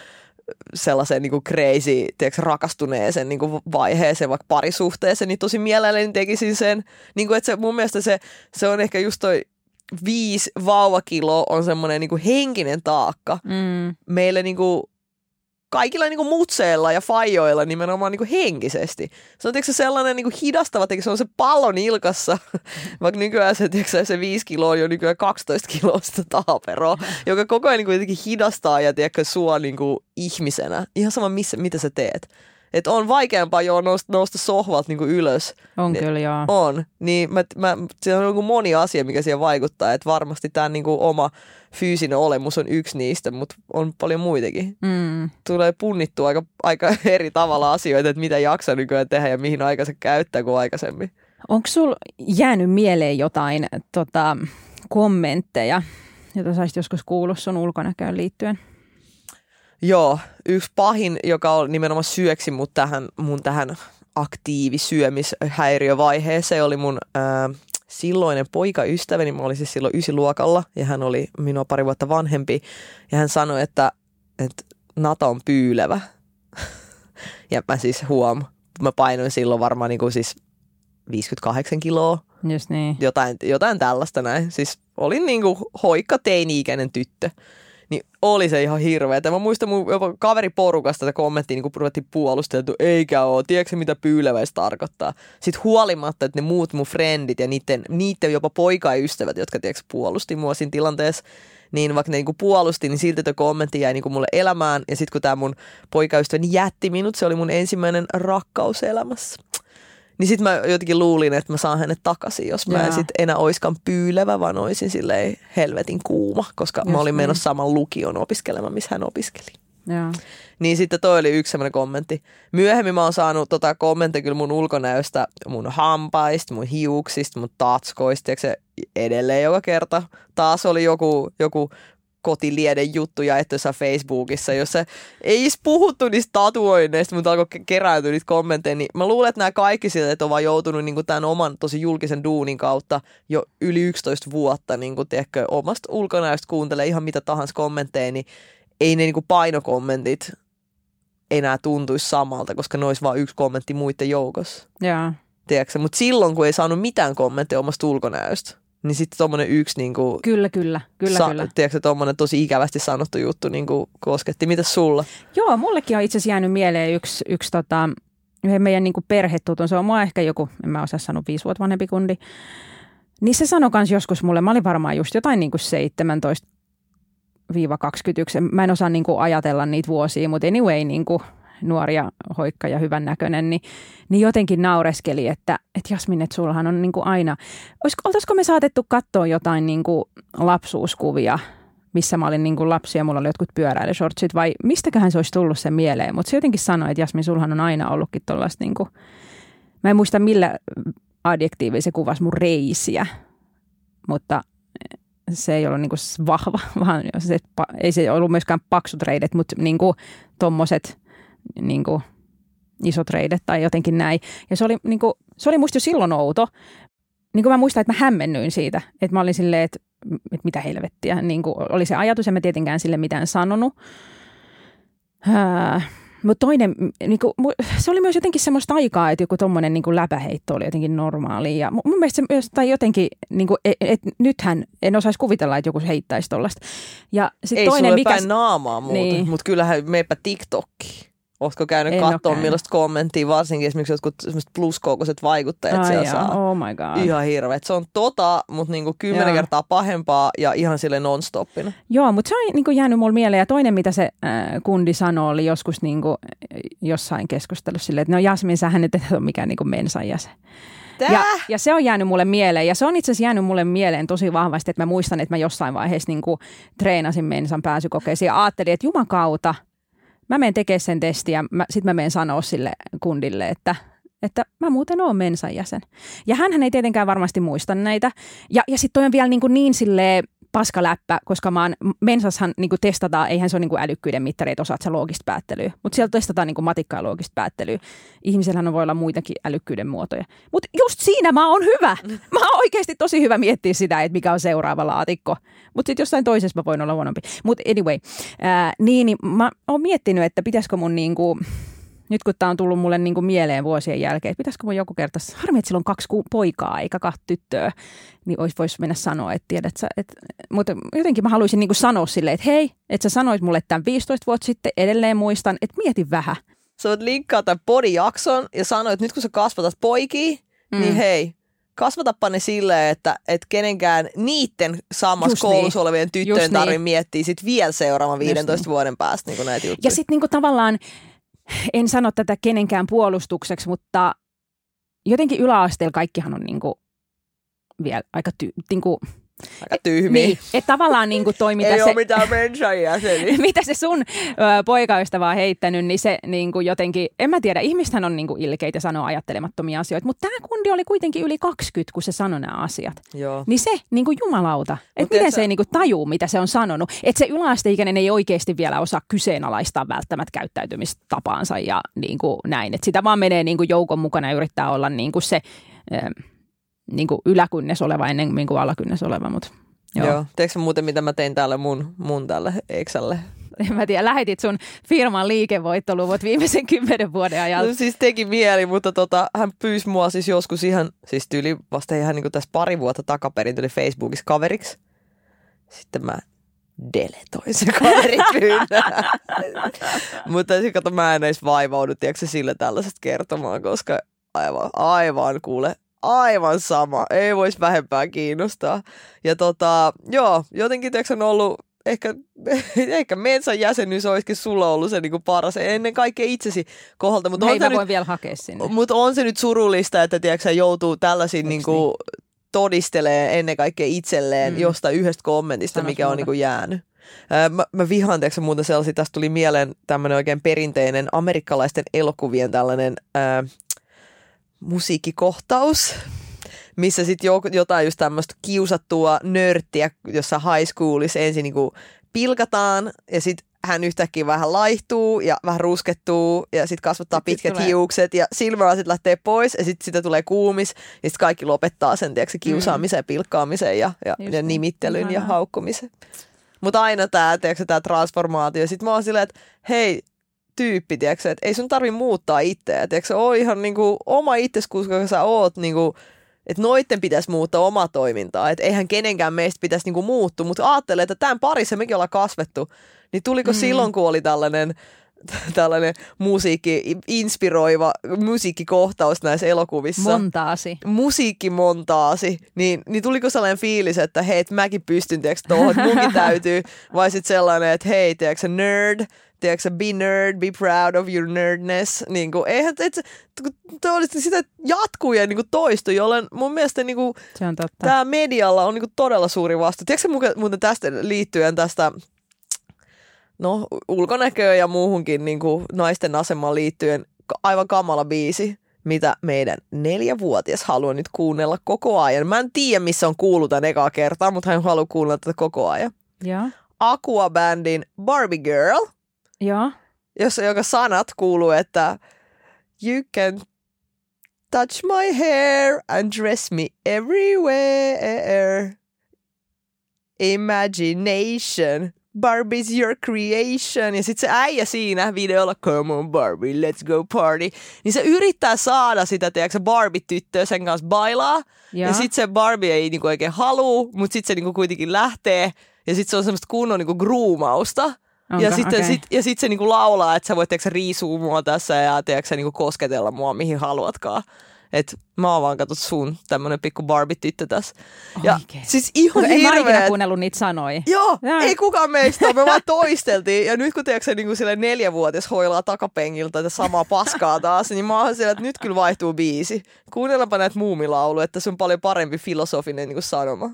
sellaisen niin kuin crazy, tiedätkö, rakastuneeseen niin kuin vaiheeseen, vaikka parisuhteeseen, niin tosi mielelläni tekisin sen. Niin kuin, että se, mun mielestä se, se on ehkä just toi viisi vauvakiloa on semmoinen niin henkinen taakka mm. meille niin kuin kaikilla niin kuin mutseilla ja fajoilla nimenomaan niin kuin henkisesti. Se on se sellainen niin kuin hidastava, se on se pallon ilkassa, vaikka nykyään se, tiedätkö, se 5 kiloa on jo nykyään 12 kiloa taaperoa, joka koko ajan niin kuin hidastaa ja tiedätkö, sua niin kuin ihmisenä. Ihan sama, missä, mitä sä teet. Että on vaikeampaa jo nousta, nousta sohvalta niin ylös. On Ni- kyllä, joo. On. Niin mä, mä, se on joku moni asia, mikä siihen vaikuttaa. Että varmasti tämä niin oma fyysinen olemus on yksi niistä, mutta on paljon muitakin. Mm. Tulee punnittua aika, aika eri tavalla asioita, että mitä jaksaa nykyään tehdä ja mihin aika se käyttää kuin aikaisemmin. Onko sul jäänyt mieleen jotain tota, kommentteja, joita saisit joskus kuullut sun ulkonäköön liittyen? Joo, yksi pahin, joka on nimenomaan syöksi mut tähän, mun tähän aktiivisyömishäiriövaiheeseen, oli mun ää, silloinen poikaystäväni. Mä olin siis silloin ysiluokalla ja hän oli minua pari vuotta vanhempi. Ja hän sanoi, että, että Nata on pyylevä. ja mä siis huom, mä painoin silloin varmaan niin kuin siis 58 kiloa Just niin. jotain, jotain tällaista näin. Siis olin niinku hoikka teini-ikäinen tyttö. Niin oli se ihan hirveä. Mä muistan mun jopa kaveriporukasta tätä kommenttia, niin kun ruvettiin puolustella, että eikä oo, tiedätkö mitä pyyleväis tarkoittaa. Sitten huolimatta, että ne muut mun frendit ja niiden, niiden jopa poikaystävät, jotka tiedätkö, puolusti mua siinä tilanteessa, niin vaikka ne niinku puolusti, niin silti tuo kommentti jäi niinku mulle elämään. Ja sitten kun tämä mun poikaystäväni jätti minut, se oli mun ensimmäinen rakkaus elämässä. Niin sitten mä jotenkin luulin, että mä saan hänet takaisin, jos mä en Jaa. sit enää oiskaan pyylevä, vaan oisin silleen helvetin kuuma, koska mä Just olin niin. menossa saman lukion opiskelemaan, missä hän opiskeli. Joo. Niin sitten toi oli yksi semmoinen kommentti. Myöhemmin mä oon saanut tota kommentteja kyllä mun ulkonäöstä, mun hampaista, mun hiuksista, mun tatskoista, se edelleen joka kerta. Taas oli joku, joku kotilieden juttu jaettu jossain Facebookissa, jossa ei edes puhuttu niistä tatuoinneista, mutta alkoi ke- keräytyä niitä kommentteja. Niin mä luulen, että nämä kaikki sieltä, että on vaan joutunut niin tämän oman tosi julkisen duunin kautta jo yli 11 vuotta niin kuin, tiedätkö, omasta ulkonäöstä kuuntelee ihan mitä tahansa kommentteja, niin ei ne niinku painokommentit enää tuntuisi samalta, koska ne olisi vain yksi kommentti muiden joukossa. Joo. Tiedätkö? Mutta silloin, kun ei saanut mitään kommentteja omasta ulkonäöstä, niin sitten tuommoinen yksi niinku, Kyllä, kyllä. Kyllä, sa- kyllä. Tiedätkö, tosi ikävästi sanottu juttu niinku kosketti. Mitäs sulla? Joo, mullekin on itse asiassa jäänyt mieleen yksi, yksi tota, yhden meidän niin perhetutun. Se on mua ehkä joku, en mä osaa sanoa, viisi vuotta vanhempi kundi. Niin se sanoi kans joskus mulle, mä olin varmaan just jotain niin kuin 17 21. Mä en osaa niin kuin ajatella niitä vuosia, mutta anyway, niin kuin nuoria, hoikka ja hyvän näköinen, niin, niin jotenkin naureskeli, että, että Jasmin, että sullahan on niin kuin aina, oltaisiko me saatettu katsoa jotain niin kuin lapsuuskuvia, missä mä olin niin kuin lapsi ja mulla oli jotkut pyöräilyshortsit, vai mistäköhän se olisi tullut sen mieleen, mutta se jotenkin sanoi, että Jasmin, sulhan on aina ollutkin tuollaista niin kuin, mä en muista millä adjektiivilla se kuvasi mun reisiä, mutta se ei ollut niinku vahva, vaan se, ei se ollut myöskään paksut reidet, mutta niinku tommoset niinku isot reidet tai jotenkin näin. Ja se oli, niinku, se oli musta jo silloin outo. Niin kuin mä muistan, että mä hämmennyin siitä, että mä olin silleen, että, että mitä helvettiä. Niin kuin oli se ajatus, en mä tietenkään sille mitään sanonut. Äh, mutta toinen, niin kuin, se oli myös jotenkin semmoista aikaa, että joku tommonen niin kuin läpäheitto oli jotenkin normaali. Ja mun mielestä se myös, tai jotenkin, niin kuin, et, et, nythän en osaisi kuvitella, että joku heittäisi tollasta. Ja sit Ei toinen, sulle mikä... päin naamaa muuten, Niin. niin. mutta kyllähän meepä TikTokkiin. Ootko käynyt katsoa käynyt. millaista kommenttia, varsinkin esimerkiksi jotkut pluskoukoiset vaikuttajat Ai siellä jaa, saa. oh my god. Ihan hirveet. Se on tota, mutta niinku kymmenen Joo. kertaa pahempaa ja ihan sille non-stoppina. Joo, mutta se on niin kuin jäänyt mulle mieleen. Ja toinen, mitä se äh, kundi sanoi, oli joskus niin kuin, jossain keskustelussa silleen, että no Jasmin, sähän nyt et ole mikään niin kuin mensan jäsen. Tää? Ja, ja se on jäänyt mulle mieleen. Ja se on itse asiassa jäänyt mulle mieleen tosi vahvasti, että mä muistan, että mä jossain vaiheessa niin kuin treenasin mensan pääsykokeisiin ja ajattelin, että jumakauta, mä menen tekemään sen testin ja sitten mä menen sanoa sille kundille, että että mä muuten oon mensan jäsen. Ja hän ei tietenkään varmasti muista näitä. Ja, ja sitten toi on vielä niin, kuin niin silleen paskaläppä, koska mä oon, mensashan niin testataan, eihän se ole niin älykkyyden mittari, että osaat sä loogista päättelyä. Mutta siellä testataan niin matikkaa ja loogista päättelyä. Ihmisellähän voi olla muitakin älykkyyden muotoja. Mutta just siinä mä oon hyvä. Mä oon oikeasti tosi hyvä miettiä sitä, että mikä on seuraava laatikko. Mutta sitten jossain toisessa mä voin olla huonompi. Mutta anyway, ää, niin, niin mä oon miettinyt, että pitäisikö mun niinku, nyt kun tämä on tullut mulle niinku mieleen vuosien jälkeen, että pitäisikö mun joku kerta, harmi, että sillä on kaksi poikaa eikä kahta tyttöä, niin olisi voisi mennä sanoa, että tiedät sä, että, mutta jotenkin mä haluaisin niinku sanoa silleen, että hei, että sä sanoit mulle tämän 15 vuotta sitten, edelleen muistan, että mieti vähän. Sä voit linkkaa tämän podijakson ja sanoa, että nyt kun sä kasvatat poikia, mm. niin hei, kasvatappa ne silleen, että, että kenenkään niitten samassa Just koulussa niin. olevien tyttöjen Just tarvitse niin. miettiä sit vielä seuraavan Just 15 niin. vuoden päästä niin näitä juttuja. Ja sitten niinku tavallaan, en sano tätä kenenkään puolustukseksi, mutta jotenkin yläasteella kaikkihan on niinku vielä aika ty, niinku, Aika tyhmiä. niin, että tavallaan niinku toi, mitä Ei se, ole mitään mitä se sun ö, poikaystävä on heittänyt, niin se niinku jotenkin, en mä tiedä, ihmistähän on niinku ilkeitä sanoa ajattelemattomia asioita, mutta tämä kundi oli kuitenkin yli 20, kun se sanoi nämä asiat. Joo. Niin se, niin kuin jumalauta, että miten tiedätkö- se ei niin kuin tajuu, mitä se on sanonut. Että se yläasteikäinen ei oikeasti vielä osaa kyseenalaistaa välttämättä käyttäytymistapaansa ja niin kuin näin. Että sitä vaan menee niin kuin joukon mukana ja yrittää olla niin kuin se niin kuin yläkynnes oleva ennen kuin alakynnes oleva. Mutta Joo. joo. Tiedätkö muuten, mitä mä tein täällä mun, mun tälle Exälle? En mä tiedä, lähetit sun firman liikevoittoluvut viimeisen kymmenen vuoden ajalta. No, siis teki mieli, mutta tota, hän pyysi mua siis joskus ihan, siis tyyli vasta ihan niin kuin tässä pari vuotta takaperin tuli Facebookissa kaveriksi. Sitten mä deletoin se kaveripyyntö. mutta siis kato, mä en edes vaivaudu, tiedätkö, sille tällaiset kertomaan, koska aivan, aivan kuule, aivan sama. Ei voisi vähempää kiinnostaa. Ja tota, joo, jotenkin tiedätkö, on ollut ehkä, ehkä Mensan jäsenyys olisikin sulla ollut se niin kuin paras ennen kaikkea itsesi kohdalta. Mutta Hei, on, mä se nyt, voin vielä hakea sinne. mutta on se nyt surullista, että tiedätkö, joutuu tällaisiin niin kuin, todistelee ennen kaikkea itselleen Mm. jostain yhdestä kommentista, Sanos mikä on mulle. niin kuin jäänyt. Ää, Mä, mä vihaan, tiedätkö, muuten sellaisia, tästä tuli mieleen tämmöinen oikein perinteinen amerikkalaisten elokuvien tällainen ää, musiikkikohtaus, missä sitten jotain just tämmöistä kiusattua nörttiä, jossa high schoolissa ensin niinku pilkataan ja sitten hän yhtäkkiä vähän laihtuu ja vähän ruskettuu ja sitten kasvattaa Sit pitkät tulee- hiukset ja silmälasit lähtee pois ja sitten sitä tulee kuumis ja sitten kaikki lopettaa sen tiedätkö, kiusaamisen ja pilkkaamisen ja, ja, Just ja niin. nimittelyn ja Ihanaa. haukkumisen. Mutta aina tämä tää transformaatio. Sitten mä oon silleen, että hei, tyyppi, tiedätkö, että ei sun tarvi muuttaa itseä. Tiedätkö, oo ihan niinku oma itses, koska sä oot niinku, että noitten pitäisi muuttaa omaa toimintaa. Että eihän kenenkään meistä pitäisi niinku muuttua, mutta ajattelen, että tämän parissa mekin ollaan kasvettu. Niin tuliko Mm. silloin, kun oli tällainen tällainen musiikki, inspiroiva musiikkikohtaus näissä elokuvissa. Montaasi. musiikkimontaasi, niin, niin tuliko sellainen fiilis, että hei, et mäkin pystyn, tiedätkö, tuohon, munkin täytyy, vai sitten sellainen, että hei, tiedätkö, nerd, tiedätkö, be nerd, be proud of your nerdness, niin kuin, eihän, et, toi oli sitä jatkuu ja niin kuin toistui, jolloin mun mielestä niin kuin, Se on totta. tämä medialla on niin kuin todella suuri vastuu. Tiedätkö muuten- tästä liittyen tästä, no ulkonäköön ja muuhunkin niin kuin naisten asemaan liittyen aivan kamala biisi, mitä meidän neljävuotias haluaa nyt kuunnella koko ajan. Mä en tiedä, missä on kuullut tämän ekaa kertaa, mutta hän haluaa kuunnella tätä koko ajan. Joo. Aqua-bändin Barbie Girl, Joo. jossa joka sanat kuuluu, että You can touch my hair and dress me everywhere. Imagination. Barbie's your creation. Ja sitten se äijä siinä videolla, come on Barbie, let's go party. Niin se yrittää saada sitä, tiedätkö, Barbie-tyttöä sen kanssa bailaa. Joo. Ja sitten se Barbie ei niinku oikein halua, mutta sitten se niinku kuitenkin lähtee. Ja sitten se on semmoista kunnon niinku groomausta. Onko? Ja sitten Okei. sit, ja sit se niinku laulaa, että sä voit tiedätkö, riisua mua tässä ja tiedätkö, niinku kosketella mua mihin haluatkaan. Et mä oon vaan katsot sun tämmönen pikku Barbie-tyttö tässä. Ja Oikein. siis ihan en mä ikinä hirveet. kuunnellut niitä sanoja. Joo, Joo. ei kukaan meistä. Me vaan toisteltiin. Ja nyt kun tiedätkö, niin kuin sille neljävuotias hoilaa takapengiltä tätä samaa paskaa taas, niin mä oon siellä, että nyt kyllä vaihtuu biisi. Kuunnellaanpa näitä muumilauluja, että se on paljon parempi filosofinen niin kuin sanoma.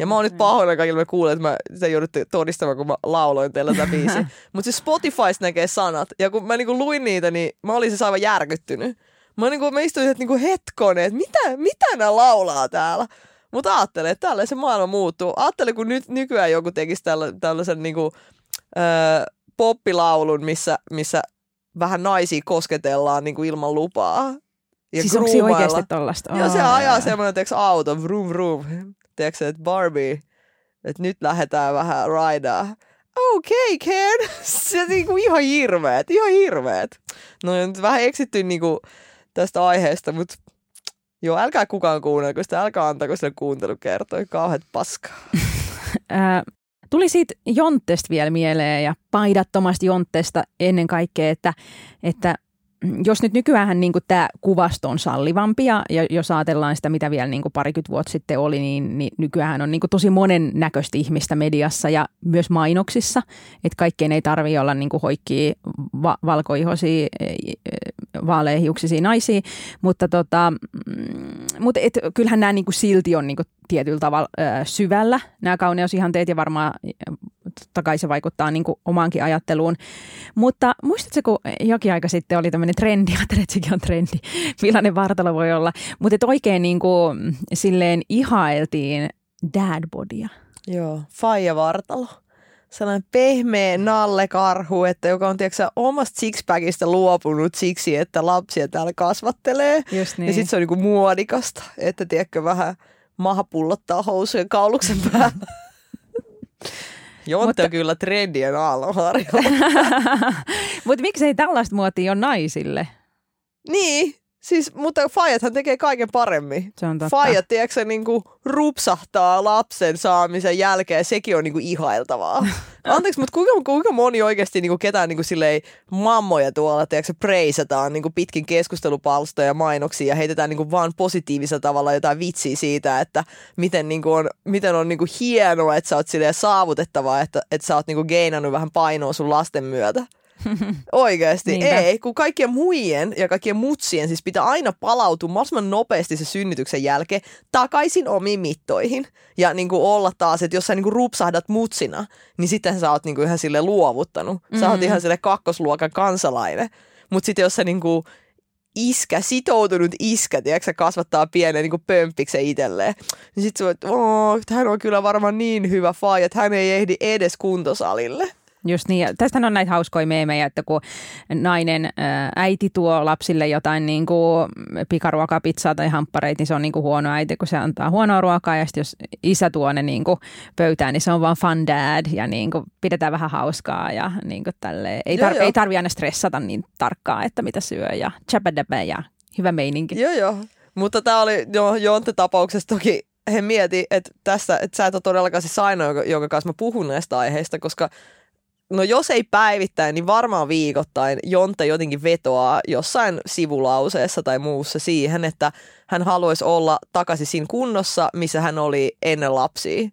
Ja mä oon nyt pahoillani kaikille, mä kuulen, että mä, te joudutte todistamaan, kun mä lauloin teillä tätä biisiä. Mutta siis Spotifys näkee sanat. Ja kun mä niinku luin niitä, niin mä olin siis aivan järkyttynyt. Mä, niinku, mä istuin, että niinku hetkonen, että mitä, mitä nämä laulaa täällä. Mutta ajattelen, että tällä se maailma muuttuu. Ajattelen, kun nyt nykyään joku tekisi tällä, tällaisen niinku, öö, poppilaulun, missä, missä vähän naisia kosketellaan niinku ilman lupaa. Ja siis onko se oikeasti tollasta? Joo, se Aa, ajaa semmoinen, tiedätkö, auto, vroom vroom. Tiedätkö, että Barbie, että nyt lähdetään vähän raidaa. Okei, okay, Ken. Se niinku ihan hirveet, ihan hirveet. No nyt vähän eksitty niinku tästä aiheesta, mutta joo, älkää kukaan kuunnelko sitä, älkää antako sille kuuntelukertoja, kauheat paskaa. Ää, tuli siitä Jonttesta vielä mieleen ja paidattomasta Jonttesta ennen kaikkea, että, että jos nyt nykyään niin tämä kuvasto on sallivampi ja, ja jos ajatellaan sitä, mitä vielä niin parikymmentä vuotta sitten oli, niin, niin nykyään on niin tosi monen näköistä ihmistä mediassa ja myös mainoksissa, että kaikkeen ei tarvitse olla niin hoikkia va- valkoihoisia, e, e, vaaleahiuksisia naisia, mutta, tota, mm, mutta et, kyllähän nämä niin silti on niin tietyllä tavalla syvällä, nämä kauneusihanteet ja varmaan totta kai se vaikuttaa niin omaankin ajatteluun. Mutta muistatko, kun jokin aika sitten oli tämmöinen trendi, ajattelin, että sekin on trendi, millainen vartalo voi olla, mutta että oikein niin kuin, silleen ihailtiin dadbodia. Joo, faija vartalo sellainen pehmeä nallekarhu, että joka on tiedätkö, omasta sixpackista luopunut siksi, että lapsia täällä kasvattelee. Just niin. Ja sitten se on niinku muodikasta, että tiedätkö, vähän maha pullottaa housujen kauluksen päällä. Jonte Mutta... kyllä trendien aallonharjalla. Mutta miksei tällaista muotia ole naisille? Niin, Siis, mutta Fajathan tekee kaiken paremmin. Se on totta. Fajat, tiedätkö, niin kuin rupsahtaa lapsen saamisen jälkeen, sekin on niin kuin ihailtavaa. Anteeksi, mutta kuinka, kuinka moni oikeasti niin kuin ketään niin kuin silleen, mammoja tuolla, tiedätkö, preisataan niin kuin pitkin keskustelupalstoja ja mainoksia ja heitetään niin kuin vaan positiivisella tavalla jotain vitsiä siitä, että miten, niin kuin on, miten on niin kuin hienoa, että sä oot silleen saavutettavaa, että, että sä oot niin kuin geinannut vähän painoa sun lasten myötä. Oikeasti, Niinpä. ei, kun kaikkien muiden ja kaikkien mutsien siis pitää aina palautua mahdollisimman nopeasti se synnytyksen jälkeen takaisin omiin mittoihin. Ja niin kuin olla taas, että jos sä niin kuin rupsahdat mutsina, niin sitten sä oot niin kuin ihan sille luovuttanut. Sä mm-hmm. oot ihan sille kakkosluokan kansalainen. Mutta sitten jos sä niin kuin iskä, sitoutunut iskä, tiedätkö, kasvattaa pienen niin pömppiksen itselleen. Niin sit sä voit, hän on kyllä varmaan niin hyvä fai, että hän ei ehdi edes kuntosalille. Just niin. Tästä on näitä hauskoja meemejä, että kun nainen, äiti tuo lapsille jotain niin kuin pikaruokaa, pizzaa tai hamppareita, niin se on niin kuin huono äiti, kun se antaa huonoa ruokaa. Ja sitten jos isä tuo ne niin kuin pöytään, niin se on vaan fun dad ja niin kuin pidetään vähän hauskaa ja niin kuin Ei, tar- joo, ei tarvi aina stressata niin tarkkaan, että mitä syö ja chapadebe ja hyvä meininki. Joo, joo. Mutta tämä oli jo Jonte-tapauksessa toki he mieti, että tässä, että sä et ole todellakaan se ainoa, jonka kanssa mä puhun näistä aiheista, koska no jos ei päivittäin, niin varmaan viikoittain Jonte jotenkin vetoaa jossain sivulauseessa tai muussa siihen, että hän haluaisi olla takaisin siinä kunnossa, missä hän oli ennen lapsia.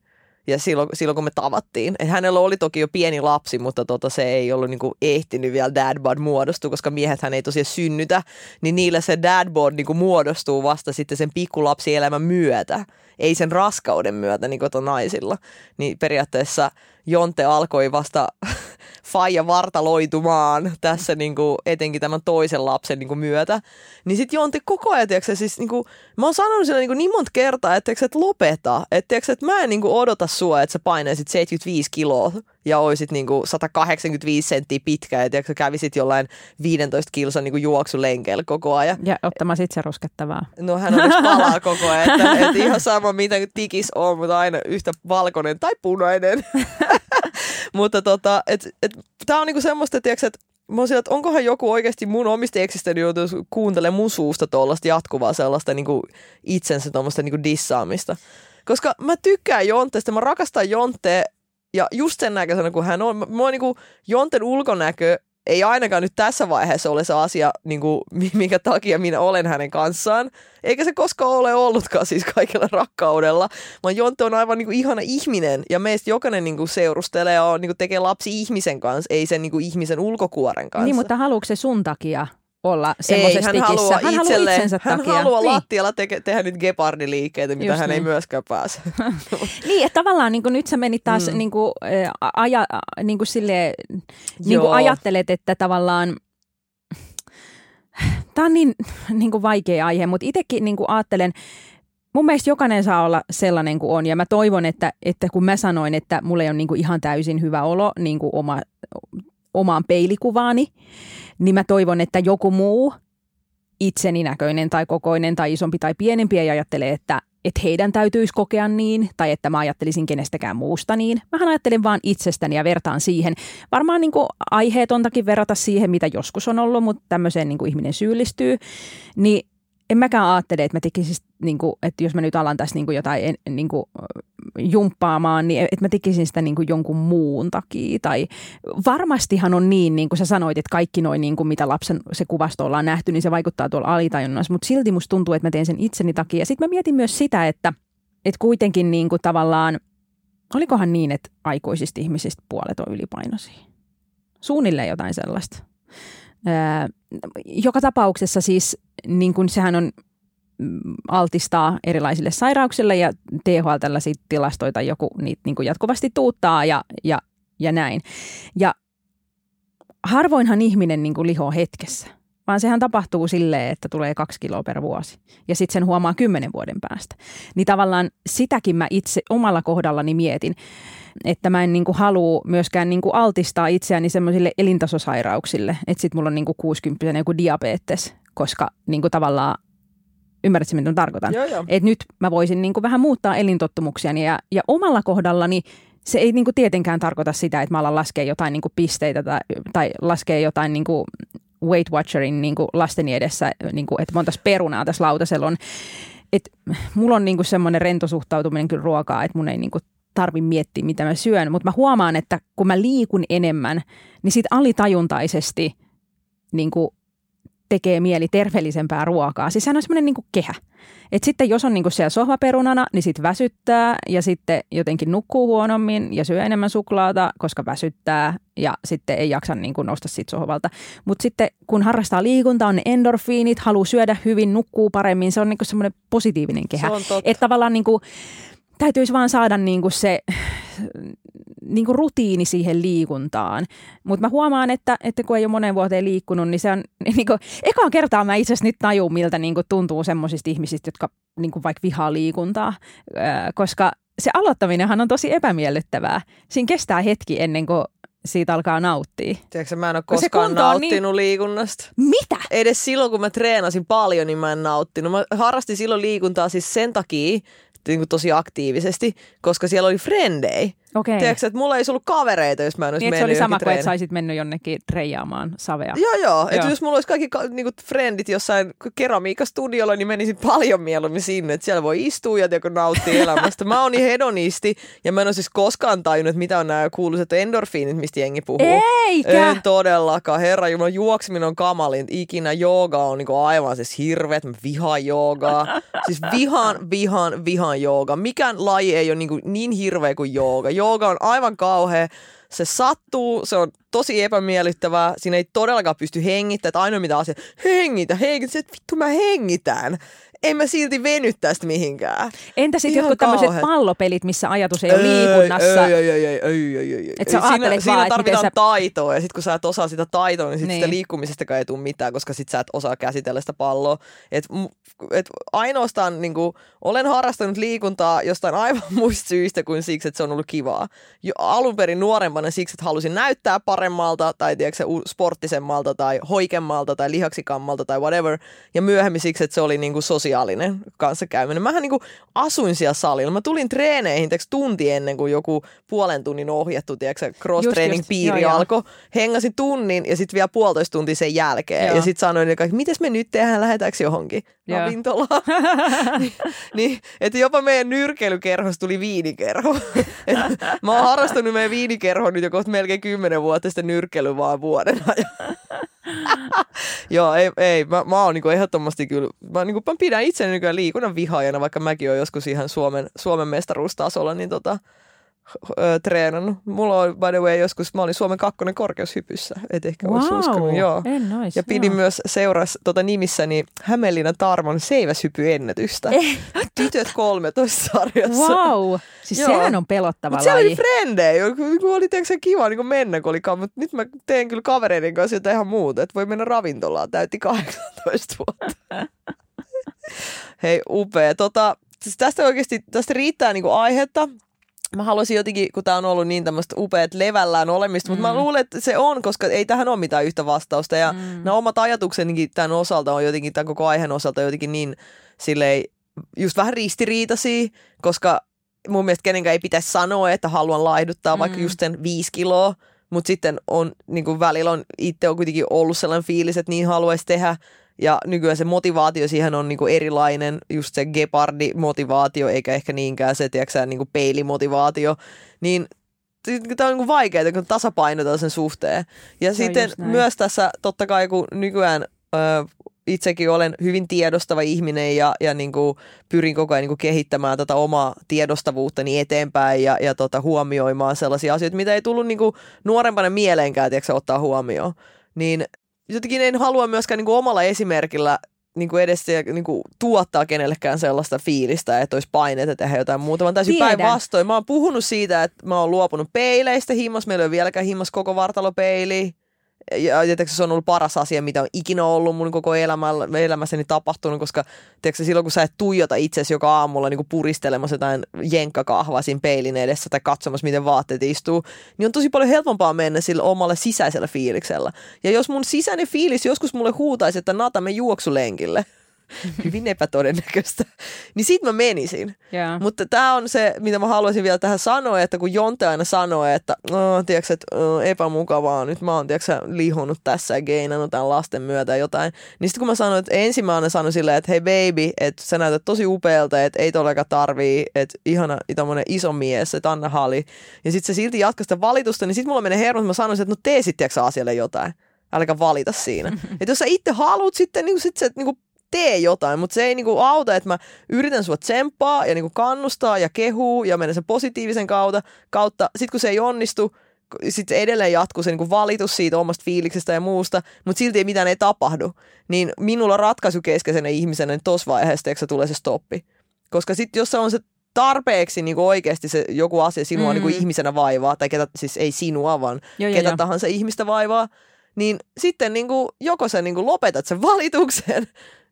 Ja silloin, silloin kun me tavattiin. Et hänellä oli toki jo pieni lapsi, mutta tota, se ei ollut niinku ehtinyt vielä dadbod muodostua, koska miehet hän ei tosiaan synnytä. Niin niillä se dadbod niinku muodostuu vasta sitten sen pikkulapsielämän myötä. Ei sen raskauden myötä niin kuin naisilla. Niin periaatteessa Jonte alkoi vasta faija vartaloitumaan tässä niin kuin, etenkin tämän toisen lapsen niin kuin, myötä. Niin sitten Jonte koko ajan, tiiäksä, siis niin kuin, mä oon sanonut sille niin, kuin, niin monta kertaa, että, tiiäksä, että lopeta. Että, tiiäksä, että mä en niin kuin, odota sua, että sä painaisit 75 kiloa ja oisit niin kuin, 185 senttiä pitkä ja tiiäksä, kävisit jollain 15 kilsan niin kuin, juoksulenkeillä koko ajan. Ja ottamaan itse ruskettavaa. No hän on palaa koko ajan, että, että ihan sama mitä tikis on, mutta aina yhtä valkoinen tai punainen. Mutta tota, et, et, tää on niinku semmoista, tiiäks, että mä oon sillä, että onkohan joku oikeasti mun omista eksistäni joutuisi kuuntelemaan mun suusta tuollaista jatkuvaa sellaista niinku itsensä tuommoista niinku dissaamista. Koska mä tykkään Jonteesta, mä rakastan Jontea ja just sen näköisenä kuin hän on. Mä niinku Jonten ulkonäkö ei ainakaan nyt tässä vaiheessa ole se asia, niin kuin, minkä takia minä olen hänen kanssaan. Eikä se koskaan ole ollutkaan siis kaikella rakkaudella. Vaan Jonte on aivan niin kuin, ihana ihminen ja meistä jokainen niin kuin, seurustelee ja niin kuin, tekee lapsi ihmisen kanssa, ei sen niin kuin, ihmisen ulkokuoren kanssa. Niin, mutta haluatko se sun takia? Olla semmoisessa hän haluaa, hän haluaa itsensä hän takia. haluaa niin. lattialla te- tehdä nyt gepardiliikkeitä, mitä Just hän niin. ei myöskään pääse. niin, että tavallaan niin kuin nyt sä menit taas mm. niin kuin, aja, niin kuin sille, niin kuin ajattelet, että tavallaan tämä on niin, niin kuin vaikea aihe, mutta itsekin niin kuin ajattelen, mun mielestä jokainen saa olla sellainen kuin on. Ja mä toivon, että, että kun mä sanoin, että mulla ei ole niin kuin ihan täysin hyvä olo niin kuin oma, omaan peilikuvaani, niin mä toivon, että joku muu itseni näköinen tai kokoinen tai isompi tai pienempi ei ajattele, että, että heidän täytyisi kokea niin, tai että mä ajattelisin kenestäkään muusta niin. Mähän ajattelen vaan itsestäni ja vertaan siihen. Varmaan niin aiheetontakin verrata siihen, mitä joskus on ollut, mutta tämmöiseen niin ihminen syyllistyy. Niin en mäkään ajattele, että mä tekisin, niin kuin, että jos mä nyt alan tässä niin kuin jotain niin kuin, jumppaamaan, niin että mä tekisin sitä niin kuin jonkun muun takia. Tai varmastihan on niin, niin kuin sä sanoit, että kaikki noin, niin mitä lapsen se kuvasto ollaan nähty, niin se vaikuttaa tuolla alitajunnassa. Mutta silti musta tuntuu, että mä teen sen itseni takia. Sitten mä mietin myös sitä, että, että kuitenkin niin kuin tavallaan, olikohan niin, että aikuisista ihmisistä puolet on ylipainoisia. Suunnilleen jotain sellaista. Öö, joka tapauksessa siis niin kuin sehän on mm, altistaa erilaisille sairauksille ja THL tällaisia tilastoita joku niitä niin kuin jatkuvasti tuuttaa ja, ja, ja näin. Ja harvoinhan ihminen niin kuin lihoo hetkessä, vaan sehän tapahtuu silleen, että tulee kaksi kiloa per vuosi ja sitten sen huomaa kymmenen vuoden päästä. Niin tavallaan sitäkin mä itse omalla kohdallani mietin, että mä en niin kuin halua myöskään niin kuin altistaa itseäni semmoisille elintasosairauksille, että sitten mulla on niin kuin 60 joku diabetes, koska niin kuin tavallaan ymmärrätkö, mitä tarkoitan? Joo, joo. Et nyt mä voisin niin kuin vähän muuttaa elintottumuksiani ja, ja omalla kohdallani se ei niin kuin tietenkään tarkoita sitä, että mä alan laskea jotain niin kuin pisteitä tai, tai laskea jotain niin kuin Weight Watcherin niin kuin lasteni edessä, niin kuin, että monta perunaa tässä lautasella on. Et mulla on niin kuin semmoinen rentosuhtautuminen kyllä ruokaa, että mun ei niin kuin tarvi miettiä, mitä mä syön, mutta mä huomaan, että kun mä liikun enemmän, niin sit alitajuntaisesti niin kuin tekee mieli terveellisempää ruokaa. Siis sehän on semmoinen niin kehä. Et sitten jos on niin siellä sohvaperunana, niin sitten väsyttää ja sitten jotenkin nukkuu huonommin ja syö enemmän suklaata, koska väsyttää ja sitten ei jaksa niin nousta siitä sohvalta. Mutta sitten kun harrastaa liikuntaa, on ne endorfiinit, haluaa syödä hyvin, nukkuu paremmin, se on niin semmoinen positiivinen kehä. Että tavallaan niin kuin, täytyisi vaan saada niin kuin se niin kuin rutiini siihen liikuntaan. Mutta mä huomaan, että, että kun ei ole monen vuoteen liikkunut, niin se on niin kuin, ekaan kertaa mä itse asiassa nyt tajun, miltä niin kuin tuntuu semmoisista ihmisistä, jotka niin kuin vaikka vihaa liikuntaa, koska se aloittaminenhan on tosi epämiellyttävää. Siinä kestää hetki ennen kuin siitä alkaa nauttia. Tiedätkö, mä en ole koskaan nauttinut niin... liikunnasta. Mitä? Edes silloin, kun mä treenasin paljon, niin mä en nauttinut. Mä harrastin silloin liikuntaa siis sen takia, niin kuin tosi aktiivisesti, koska siellä oli frendei. Okay. Tiedätkö, että mulla ei ollut kavereita, jos mä en olisi niin, mennyt se oli sama kuin, että saisit mennyt jonnekin treijaamaan savea. Joo, joo. joo. Että jos mulla olisi kaikki niin kuin, frendit jossain keramiikastudiolla, niin menisin paljon mieluummin sinne. Että siellä voi istua ja tiedätkö, nauttia elämästä. mä oon niin hedonisti ja mä en ole siis koskaan tajunnut, että mitä on nämä kuuluiset endorfiinit, mistä jengi puhuu. Eikä! En todellakaan. Herra Jumala, juokseminen on kamalin. Ikinä jooga on niin kuin aivan siis hirveet. Mä vihaan joogaa. Siis vihaan, vihaan, vihaan jooga. Mikään laji ei ole niin, kuin niin hirveä kuin jooga jooga on aivan kauhea. Se sattuu, se on tosi epämiellyttävää. Siinä ei todellakaan pysty hengittämään. Että ainoa mitä asia, hengitä, hengitä. Että vittu mä hengitän en mä silti veny tästä mihinkään. Entä sitten jotkut tämmöiset pallopelit, missä ajatus ei ole liikunnassa? Ei, ei, ei, ei, ei, ei, ei. Et sä siinä, vaan, siinä tarvitaan sä... taitoa ja sitten kun sä et osaa sitä taitoa, niin, sit niin. sitä liikkumisestakaan ei tule mitään, koska sit sä et osaa käsitellä sitä palloa. Et, et ainoastaan niin kuin, olen harrastanut liikuntaa jostain aivan muista syistä kuin siksi, että se on ollut kivaa. Jo alun perin nuorempana siksi, että halusin näyttää paremmalta tai tiedätkö, sporttisemmalta tai hoikemmalta tai lihaksikammalta tai whatever. Ja myöhemmin siksi, että se oli niin kuin sosiaalinen kanssakäyminen. Mähän niin kuin asuin siellä salilla. Mä tulin treeneihin teks tunti ennen kuin joku puolen tunnin ohjattu cross-training piiri alkoi. Hengasin tunnin ja sitten vielä puolitoista tuntia sen jälkeen. Joo. Ja sitten sanoin, että miten me nyt tehdään, lähdetäänkö johonkin ravintolaan. niin, niin, että jopa meidän nyrkeilykerhosta tuli viinikerho. mä oon harrastanut meidän viinikerhon nyt jo kohta melkein kymmenen vuotta sitten nyrkkeily vaan vuoden ajan. Joo, ei, ei. Mä, mä oon niinku ehdottomasti kyllä, mä, niinku, mä pidän itseni nykyään liikunnan vihaajana, vaikka mäkin oon joskus ihan Suomen, Suomen mestaruustasolla, niin tota, ö, treenannut. Mulla on, by the way, joskus, mä olin Suomen kakkonen korkeushypyssä, et ehkä wow, olisi uskonut. Joo. En nois, ja pidin joo. myös seuras tota nimissäni Hämeenlinnan Tarmon seiväshypyennätystä. Eh. Tytöt 13 sarjassa. Wow, siis Joo. sehän on pelottava Mutta siellä laji. oli frendejä, kun oli tiedätkö, se kiva niin mennä, kun oli mutta nyt mä teen kyllä kavereiden kanssa jotain ihan muuta, että voi mennä ravintolaan, täytti 18 vuotta. Hei, upea. Tota, siis tästä oikeasti, tästä riittää niinku aihetta. Mä haluaisin jotenkin, kun tää on ollut niin tämmöistä upeat levällään olemista, mm. mutta mä luulen, että se on, koska ei tähän ole mitään yhtä vastausta. Ja mm. nämä omat ajatuksenikin tämän osalta on jotenkin, tämän koko aiheen osalta jotenkin niin silleen, just vähän ristiriitaisia, koska mun mielestä kenenkään ei pitäisi sanoa, että haluan laihduttaa mm. vaikka just sen viisi kiloa, mutta sitten on niin kuin välillä on itse on kuitenkin ollut sellainen fiilis, että niin haluaisi tehdä. Ja nykyään se motivaatio siihen on niinku erilainen, just se gepardi-motivaatio, eikä ehkä niinkään se, tiedätkö, niinku peilimotivaatio. Niin tämä on niin vaikeaa, kun tasapainotaan sen suhteen. Ja Se sitten myös tässä, totta kai kun nykyään ö, itsekin olen hyvin tiedostava ihminen ja, ja niin kuin pyrin koko ajan niin kuin kehittämään tätä omaa tiedostavuuttani eteenpäin ja, ja tota, huomioimaan sellaisia asioita, mitä ei tullut niin kuin nuorempana mieleenkään tiedätkö, ottaa huomioon. Niin jotenkin en halua myöskään niin kuin omalla esimerkillä niin kuin edes niin kuin tuottaa kenellekään sellaista fiilistä, että olisi paineita tehdä jotain muuta, vaan täysin päinvastoin. Mä oon puhunut siitä, että mä oon luopunut peileistä himmas. Meillä ei ole vieläkään himmas koko vartalopeili. Ja tietysti se on ollut paras asia, mitä on ikinä ollut mun koko elämällä, elämässäni tapahtunut, koska tiedätkö, silloin kun sä et tuijota itsesi joka aamulla niin kuin puristelemassa jotain jenkkakahvaa siinä peilin edessä tai katsomassa, miten vaatteet istuu, niin on tosi paljon helpompaa mennä sillä omalle sisäisellä fiiliksellä. Ja jos mun sisäinen fiilis joskus mulle huutaisi, että Nata, me juoksulenkille, hyvin epätodennäköistä, niin sit mä menisin. Yeah. Mutta tämä on se, mitä mä haluaisin vielä tähän sanoa, että kun Jonte aina sanoo, että oh, tiedätkö, että oh, epämukavaa, nyt mä oon tiedätkö, lihonut tässä ja geinannut tämän lasten myötä jotain, niin sitten kun mä sanoin, että ensimmäinen sanoi silleen, että hei baby, että sä näytät tosi upealta, että ei todellakaan tarvii, että ihana tommonen iso mies, että Anna Hali, ja sitten se silti jatkaa sitä valitusta, niin sitten mulla menee hermot, että mä sanoisin, että no tee sitten asialle jotain. Älkää valita siinä. että jos sä itse haluat sitten, niin sit se niin tee jotain, mutta se ei niinku auta, että mä yritän sua tsemppaa ja niinku kannustaa ja kehuu ja mennä sen positiivisen kautta. kautta. Sitten kun se ei onnistu, sitten edelleen jatkuu se niinku valitus siitä omasta fiiliksestä ja muusta, mutta silti ei mitään ei tapahdu. Niin minulla ratkaisukeskeisenä ihmisenä niin tuossa vaiheessa se tulee se stoppi. Koska sitten jos se on se tarpeeksi niin oikeasti se joku asia sinua Mm. mm. niin ihmisenä vaivaa, tai ketä, siis ei sinua, vaan Joo, joo, ketä joo. tahansa ihmistä vaivaa, niin sitten niin kuin, joko sä niin kuin lopetat sen valituksen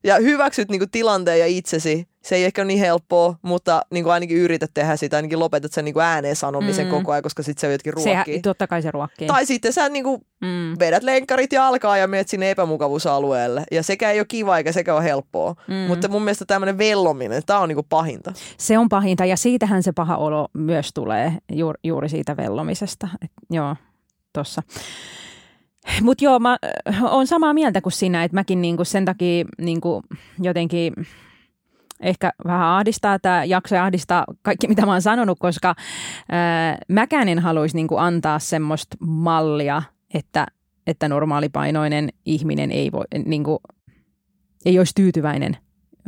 ja hyväksyt niin kuin tilanteen ja itsesi. Se ei ehkä ole niin helppoa, mutta niin kuin ainakin yrität tehdä sitä, ainakin lopetat sen niin kuin ääneen sanomisen Mm. koko ajan, koska sitten se jotenkin ruokkii. totta kai se ruokkii. Tai sitten sä niin kuin mm. vedät lenkkarit ja alkaa ja menet sinne epämukavuusalueelle. Ja sekä ei ole kiva eikä sekä ole helppoa. Mm. Mutta mun mielestä tämmöinen vellominen, tämä on niin kuin pahinta. Se on pahinta ja siitähän se paha olo myös tulee juuri, juuri siitä vellomisesta. Et, joo, tossa. Mutta joo, mä oon samaa mieltä kuin sinä, että mäkin niinku sen takia niinku jotenkin ehkä vähän ahdistaa tämä jakso ja ahdistaa kaikki, mitä mä oon sanonut, koska ää, mäkään en haluaisi niinku antaa semmoista mallia, että, että normaalipainoinen ihminen ei, voi, niinku, ei olisi tyytyväinen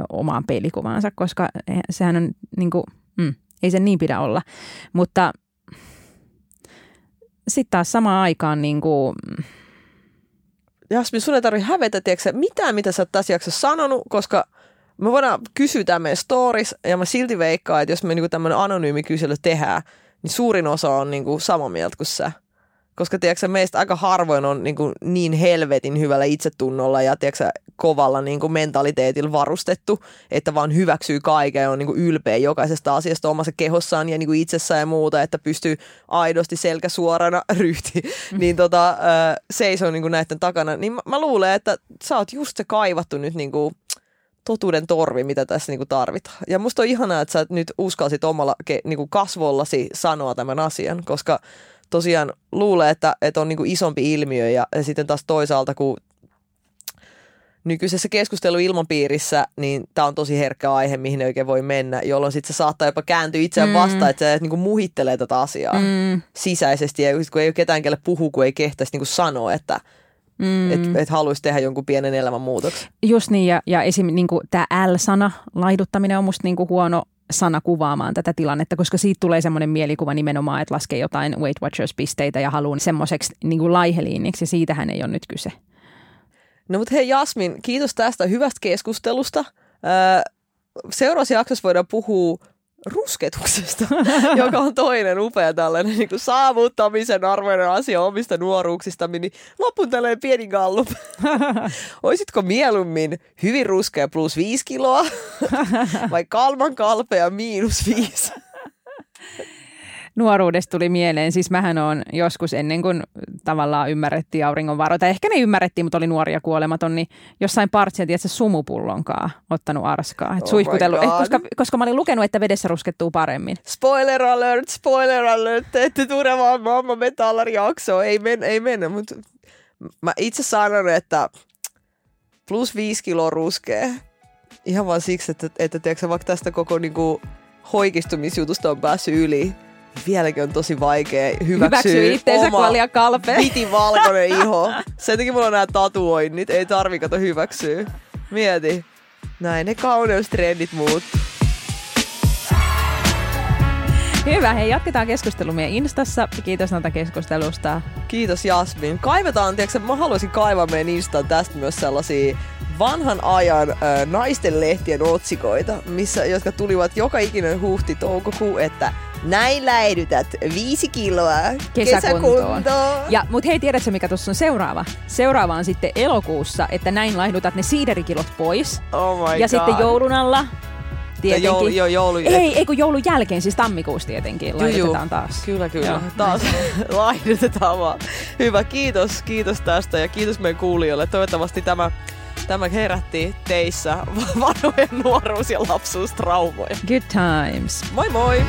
omaan peilikuvaansa, koska sehän on niinku, mm, ei sen niin pidä olla. Mutta sitten taas samaan aikaan niinku, Jasmin, sun ei tarvitse hävetä, tiedätkö, mitään, mitä sä oot tässä jaksossa sanonut, koska me voidaan kysyä tämä meidän stories, ja mä silti veikkaan, että jos me niinku tämmöinen anonyymi kysely tehdään, niin suurin osa on niinku samaa mieltä kuin sä. Koska tiedätkö, meistä aika harvoin on niinku niin helvetin hyvällä itsetunnolla ja tiedätkö, kovalla niinku mentaliteetilla varustettu, että vaan hyväksyy kaiken ja on niinku ylpeä jokaisesta asiasta omassa kehossaan ja niinku itsessään ja muuta, että pystyy aidosti selkä suorana ryhti, niin tota, seisoo niinku näiden takana. Niin mä, mä luulen, että sä oot just se kaivattu nyt niinku totuuden torvi, mitä tässä niinku tarvitaan. Ja musta on ihanaa, että sä nyt uskalsit omalla ke, niinku kasvollasi sanoa tämän asian, koska tosiaan luulee, että, että on niinku isompi ilmiö ja, ja sitten taas toisaalta, kun nykyisessä keskusteluilmapiirissä, niin tämä on tosi herkkä aihe, mihin ei oikein voi mennä, jolloin sitten se saattaa jopa kääntyä itseään Mm. vastaan, että se niinku muhittelee tätä asiaa mm. sisäisesti ja kun ei ole ketään, kelle puhuu, kun ei kehtäisi niinku sanoa, että mm, mm. et, haluaisi tehdä jonkun pienen elämänmuutoksen. Just niin, ja, ja esim. Niin tämä L-sana, laiduttaminen on musta niin kuin huono sana kuvaamaan tätä tilannetta, koska siitä tulee semmoinen mielikuva nimenomaan, että laskee jotain Weight Watchers-pisteitä ja haluaa semmoiseksi niin kuin laiheliiniksi, siitähän ei ole nyt kyse. No mutta hei Jasmin, kiitos tästä hyvästä keskustelusta. Öö, seuraavassa jaksossa voidaan puhua rusketuksesta, joka on toinen upea tällainen niin kuin saavuttamisen arvoinen asia omista nuoruuksista. Niin lopun tällainen pieni gallup. Oisitko mieluummin hyvin ruskea plus viisi kiloa vai kalman kalpea miinus viisi? Nuoruudesta tuli mieleen, siis mähän on joskus ennen kuin tavallaan ymmärrettiin auringonvaroita, ehkä ne ymmärrettiin, mutta oli nuoria kuolematon, niin jossain partsia, tiedätkö, sumupullonkaan ottanut arskaa. Et Oh suihkutellut, eh, koska, koska mä olin lukenut, että vedessä ruskettuu paremmin. Spoiler alert, spoiler alert, te ette tule vaan Mamma Metallari jaksoa, ei, men, ei mennä, mutta mä itse sanon, että plus 5 kiloa ruskea. Ihan vaan siksi, että, että tiedätkö, vaikka tästä koko niinku, hoikistumisjutusta on päässyt yli, vieläkin on tosi vaikea hyväksyä Hyväksyy itteensä, oma liian kalpea. viti valkoinen iho. Sen takia mulla on nämä tatuoinnit, ei tarvi kato hyväksyä. Mieti. Näin ne kauneustrendit muut. Hyvä, hei jatketaan keskustelua meidän Instassa. Kiitos näitä keskustelusta. Kiitos Jasmin. Kaivetaan, tiedätkö, mä haluaisin kaivaa meidän Instaan tästä myös sellaisia vanhan ajan äh, naisten lehtien otsikoita, missä, jotka tulivat joka ikinen huhti toukokuu, että näin läidytät viisi kiloa Kesäkuntoon. kesäkuntoon. Ja, mut hei, tiedätkö mikä tuossa on seuraava? Seuraava on sitten elokuussa, että näin laihdutat ne siiderikilot pois. Oh my ja God. sitten joulun alla, tietenkin. Joulu, jo, joulu, Ei, ei kun joulun jälkeen, siis tammikuussa tietenkin, juu. taas. Kyllä, kyllä. Joo, Taas laihdutetaan vaan. Hyvä, kiitos, kiitos tästä ja kiitos meidän kuulijoille. Toivottavasti tämä, tämä herätti teissä vanhojen nuoruus- ja lapsuustraumoja. Good times. Moi moi!